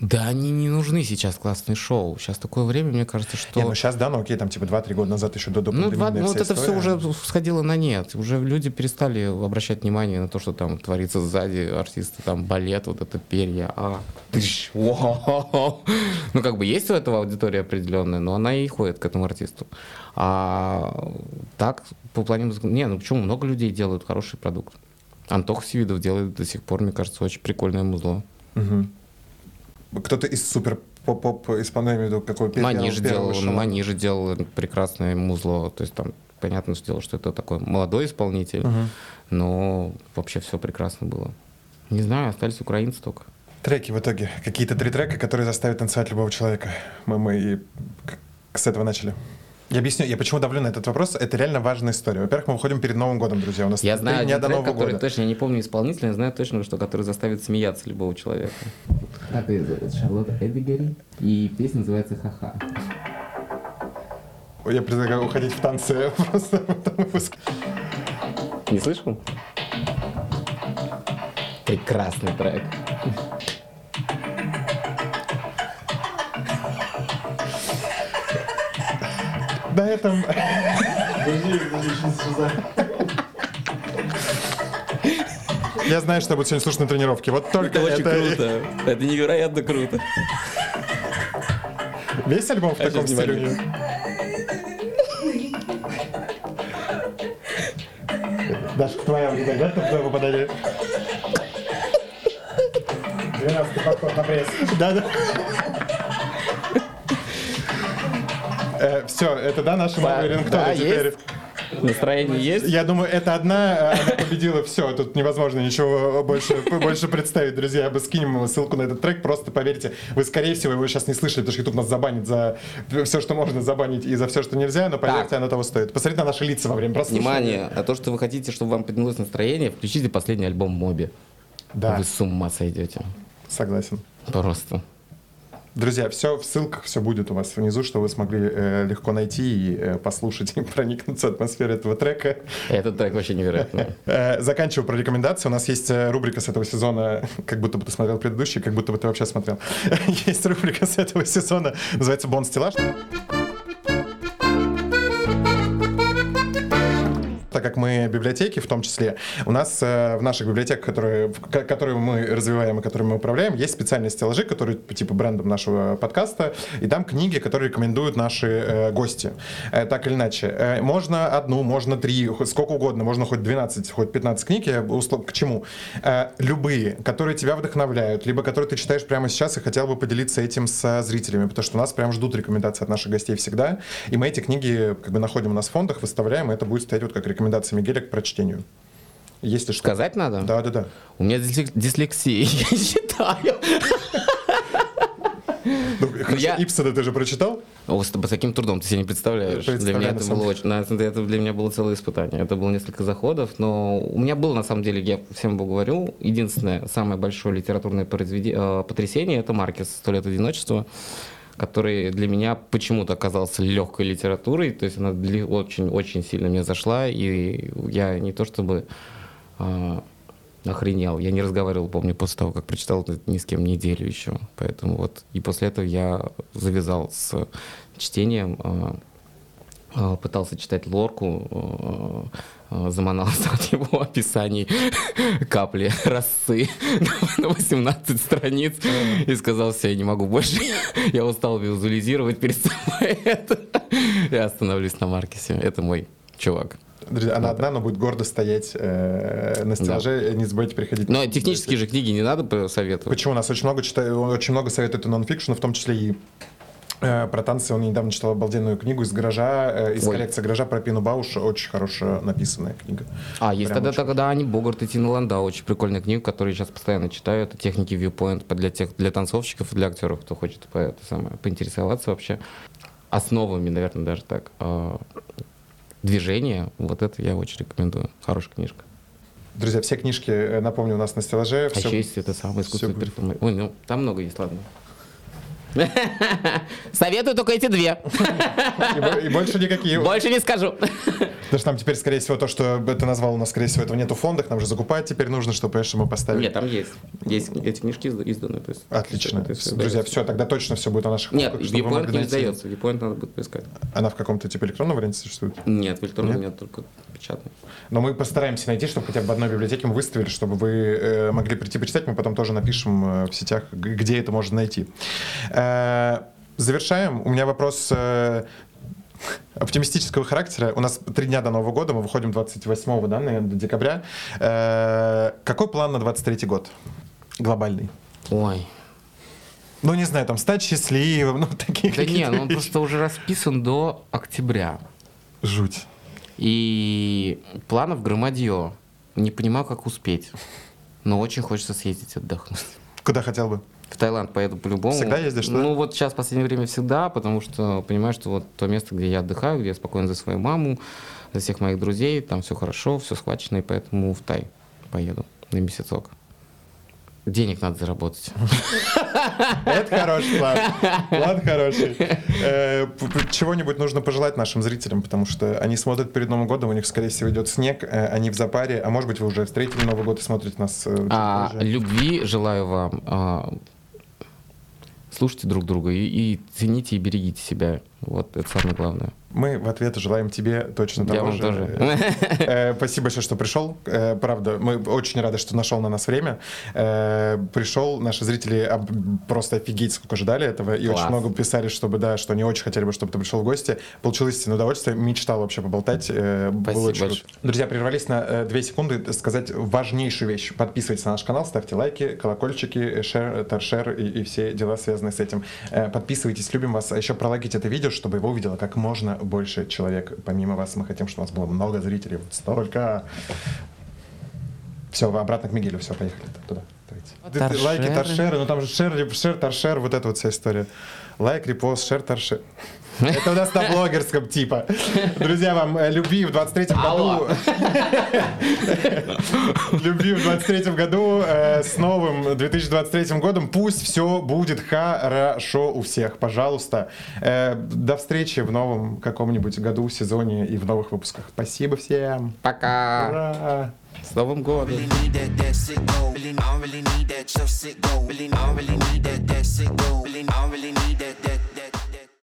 Да, они не нужны сейчас классные шоу. Сейчас такое время, мне кажется, что... Не, ну сейчас, да, ну окей, там типа 2-3 года назад еще до, до Ну, два- пандемийная ну, вот это все история. уже сходило на нет. Уже люди перестали обращать внимание на то, что там творится сзади артиста, там балет, вот это перья, а, тыщ. [laughs] Ну, как бы есть у этого аудитория определенная, но она и ходит к этому артисту. А так, по плане не, ну почему, много людей делают хороший продукт. Антох Сивидов делает до сих пор, мне кажется, очень прикольное музло. Мгм. Кто-то из супер поп-поп имею в виду, какой первый- Маниж делал, ну, Маниж делал прекрасное музло. То есть там понятно дело, что это такой молодой исполнитель, Мгм. но вообще все прекрасно было. Не знаю, остались украинцы только. Треки в итоге. Какие-то три трека, которые заставят танцевать любого человека. Мы, мы и к- с этого начали. Я объясню, я почему давлю на этот вопрос. Это реально важная история. Во-первых, мы выходим перед Новым годом, друзья. У нас Я знаю дня один до трек, Нового который года. точно, я не помню исполнителя, я знаю точно, что который заставит смеяться любого человека. Это из Шарлотта Эдигери, и песня называется «Ха-ха». Я предлагаю уходить в танцы [laughs] просто в этом выпуске. Не слышал? Прекрасный трек. На этом... Я знаю, что я буду сегодня слушать на тренировке. Вот только Это очень это... круто. Это невероятно круто. Весь альбом в таком стиле? Дашка, твоя аудитория, да, там твое попадание? 12 подход на пресс. Да, да. Все, это да, наши новые Да, рингтоны теперь. есть. Настроение есть? Я думаю, это одна, э, она победила все. Тут невозможно ничего больше, больше представить, друзья. Мы скинем ссылку на этот трек. Просто поверьте, вы, скорее всего, его сейчас не слышали, потому что YouTube нас забанит за все, что можно забанить, и за все, что нельзя. Но поверьте, Так. оно того стоит. Посмотрите на наши лица во время прослушивания. Внимание, а то, что вы хотите, чтобы вам поднялось настроение, включите последний альбом Моби. Да, Вы с ума сойдете. согласен. Просто. Друзья, все в ссылках, все будет у вас внизу, что вы смогли э, легко найти и э, послушать и [laughs] проникнуться атмосферой этого трека. Этот трек вообще невероятный. [laughs] Э, Заканчиваю про рекомендации. У нас есть э, рубрика с этого сезона, как будто бы ты смотрел предыдущий, как будто бы ты вообще смотрел. [laughs] Есть рубрика с этого сезона, называется «Бон стеллаж». Так как мы библиотеки, в том числе, у нас э, в наших библиотеках, которые, в ко- которые мы развиваем и которыми мы управляем, есть специальные стеллажи, которые по типу брендом нашего подкаста, и там книги, которые рекомендуют наши э, гости. Э, так или иначе. Э, можно одну, можно три, хоть сколько угодно, можно хоть 12, хоть 15 книг. Я услов... К чему? Э, любые, которые тебя вдохновляют, либо которые ты читаешь прямо сейчас и хотел бы поделиться этим со зрителями, потому что нас прям ждут рекомендации от наших гостей всегда. И мы эти книги как бы находим у нас в фондах, выставляем, и это будет стоять вот как рекомендация Мигеля к прочтению. Если что. Сказать надо? Да, да, да. У меня дислек- дислексия, [laughs] я читаю. Ну, хорошо, я- Ипсона ты же прочитал? О, с, с таким трудом ты себе не представляешь. Для меня это было очень, это для меня было целое испытание. Это было несколько заходов, но у меня было на самом деле, я всем говорю, единственное самое большое литературное произведи- э, потрясение это Маркес «Сто лет одиночества», который для меня почему-то оказался легкой литературой, то есть она очень-очень сильно мне зашла, и я не то чтобы э, охренел. Я не разговаривал, помню, после того, как прочитал ни с кем неделю еще. Поэтому вот. И после этого я завязал с чтением, э, э, пытался читать лорку, э, заманался от его описаний капли росы [laughs] на 18 страниц и сказал, все, я не могу больше, [laughs] я устал визуализировать перед собой [laughs] это. Я остановлюсь на Маркесе. Это мой чувак. Друзья, она одна, но будет гордо стоять э, на стеллаже. Не забывайте приходить. Но технические же книги не надо советовать. Почему? У нас очень много, читаю, очень много советует и нонфикшн, в том числе и э, про танцы. Он недавно читал обалденную книгу из гаража, э, из Ой. коллекции гаража про Пину Бауш. Очень хорошая написанная книга. А, есть Прям тогда, очень. тогда Ани Богарт и Тина Ландау. Очень прикольная книга, которую я сейчас постоянно читаю. Это техники viewpoint для, тех, для танцовщиков и для актеров, кто хочет по, это самое, поинтересоваться вообще. Основами, наверное, даже так. э, движение. Вот это я очень рекомендую. Хорошая книжка. Друзья, все книжки, э, напомню, у нас на стеллаже. А Всё- еще есть это самое искусство перформации. Ой, ну там много есть, ладно. [laughs] Советую только эти две. И, бо- и больше никакие. Больше не скажу. Потому что там теперь, скорее всего, то, что ты назвал, у нас, скорее всего, этого нету в фондах. Нам же закупать теперь нужно, чтобы, конечно, мы поставили. Нет, там есть. Есть эти книжки изда- изданы. То есть, Отлично. Друзья, все, тогда точно все будет на наших Нет, Viewpoint не издается. Viewpoint надо будет поискать. Она в каком-то типа электронном варианте существует? Нет, в электронном Нет? нет, только печатный. Но мы постараемся найти, чтобы хотя бы в одной библиотеке мы выставили, чтобы вы э, могли прийти почитать. Мы потом тоже напишем э, в сетях, где это можно найти. Э, завершаем. У меня вопрос оптимистического характера. У нас три дня до Нового года, мы выходим 28 да, наверное, до декабря. Э, какой план на 23 год? Глобальный. Ой. Ну, не знаю, там, стать счастливым, ну, [laughs] такие Да не, ну он просто уже расписан до октября. Жуть. И планов громадье. Не понимаю, как успеть. Но очень хочется съездить отдохнуть. Куда хотел бы? В Таиланд поеду по-любому. Всегда ездишь туда? Ну вот сейчас в последнее время всегда, потому что понимаю, что вот то место, где я отдыхаю, где я спокойно за свою маму, за всех моих друзей, там все хорошо, все схвачено, и поэтому в Тай поеду на месяцок. Денег надо заработать. Это хороший план. План хороший. Э, Чего-нибудь нужно пожелать нашим зрителям, потому что они смотрят перед Новым годом, у них, скорее всего, идет снег, э, они в запаре, а может быть, вы уже встретили Новый год и смотрите нас э, А, любви желаю вам. а, слушайте друг друга и цените и берегите себя. Вот это самое главное. Мы в ответ желаем тебе точно того Я вам же. тоже. Э, Спасибо большое, что пришел. Э, Правда, мы очень рады, что нашел на нас время. Э, Пришел, наши зрители просто офигеть, сколько ждали этого. И очень много писали, чтобы, да, что они очень хотели бы, чтобы ты пришел в гости. Получилось истинное удовольствие. Мечтал вообще поболтать. Э, Было очень круто. Друзья, прервались на э, две секунды сказать важнейшую вещь. Подписывайтесь на наш канал, ставьте лайки, колокольчики, шер, торшер и, и все дела, связанные с этим. Э, Подписывайтесь, любим вас. А еще пролайките это видео, чтобы его увидело как можно больше человек. Помимо вас, мы хотим, чтобы у нас было много зрителей. Вот столько. Все, вы обратно к Мигелю, все, поехали туда. Торшеры. Лайки, торшеры, ну там же шер, шер, торшер, вот эта вот вся история. Лайк, репост, шер, торшер. Это у нас на [laughs] блогерском типа. Друзья, вам э, любви в 23-м году. Любви в 23-м году э, с новым 2023 годом. Пусть все будет хорошо у всех, пожалуйста. Э, До встречи в новом каком-нибудь году, сезоне и в новых выпусках. Спасибо всем. Пока! Ура! С Новым годом! really need that, that sick go. Really, I don't really need that, just sick go. Really, I don't really need that, that sick go. Really, I don't really need that.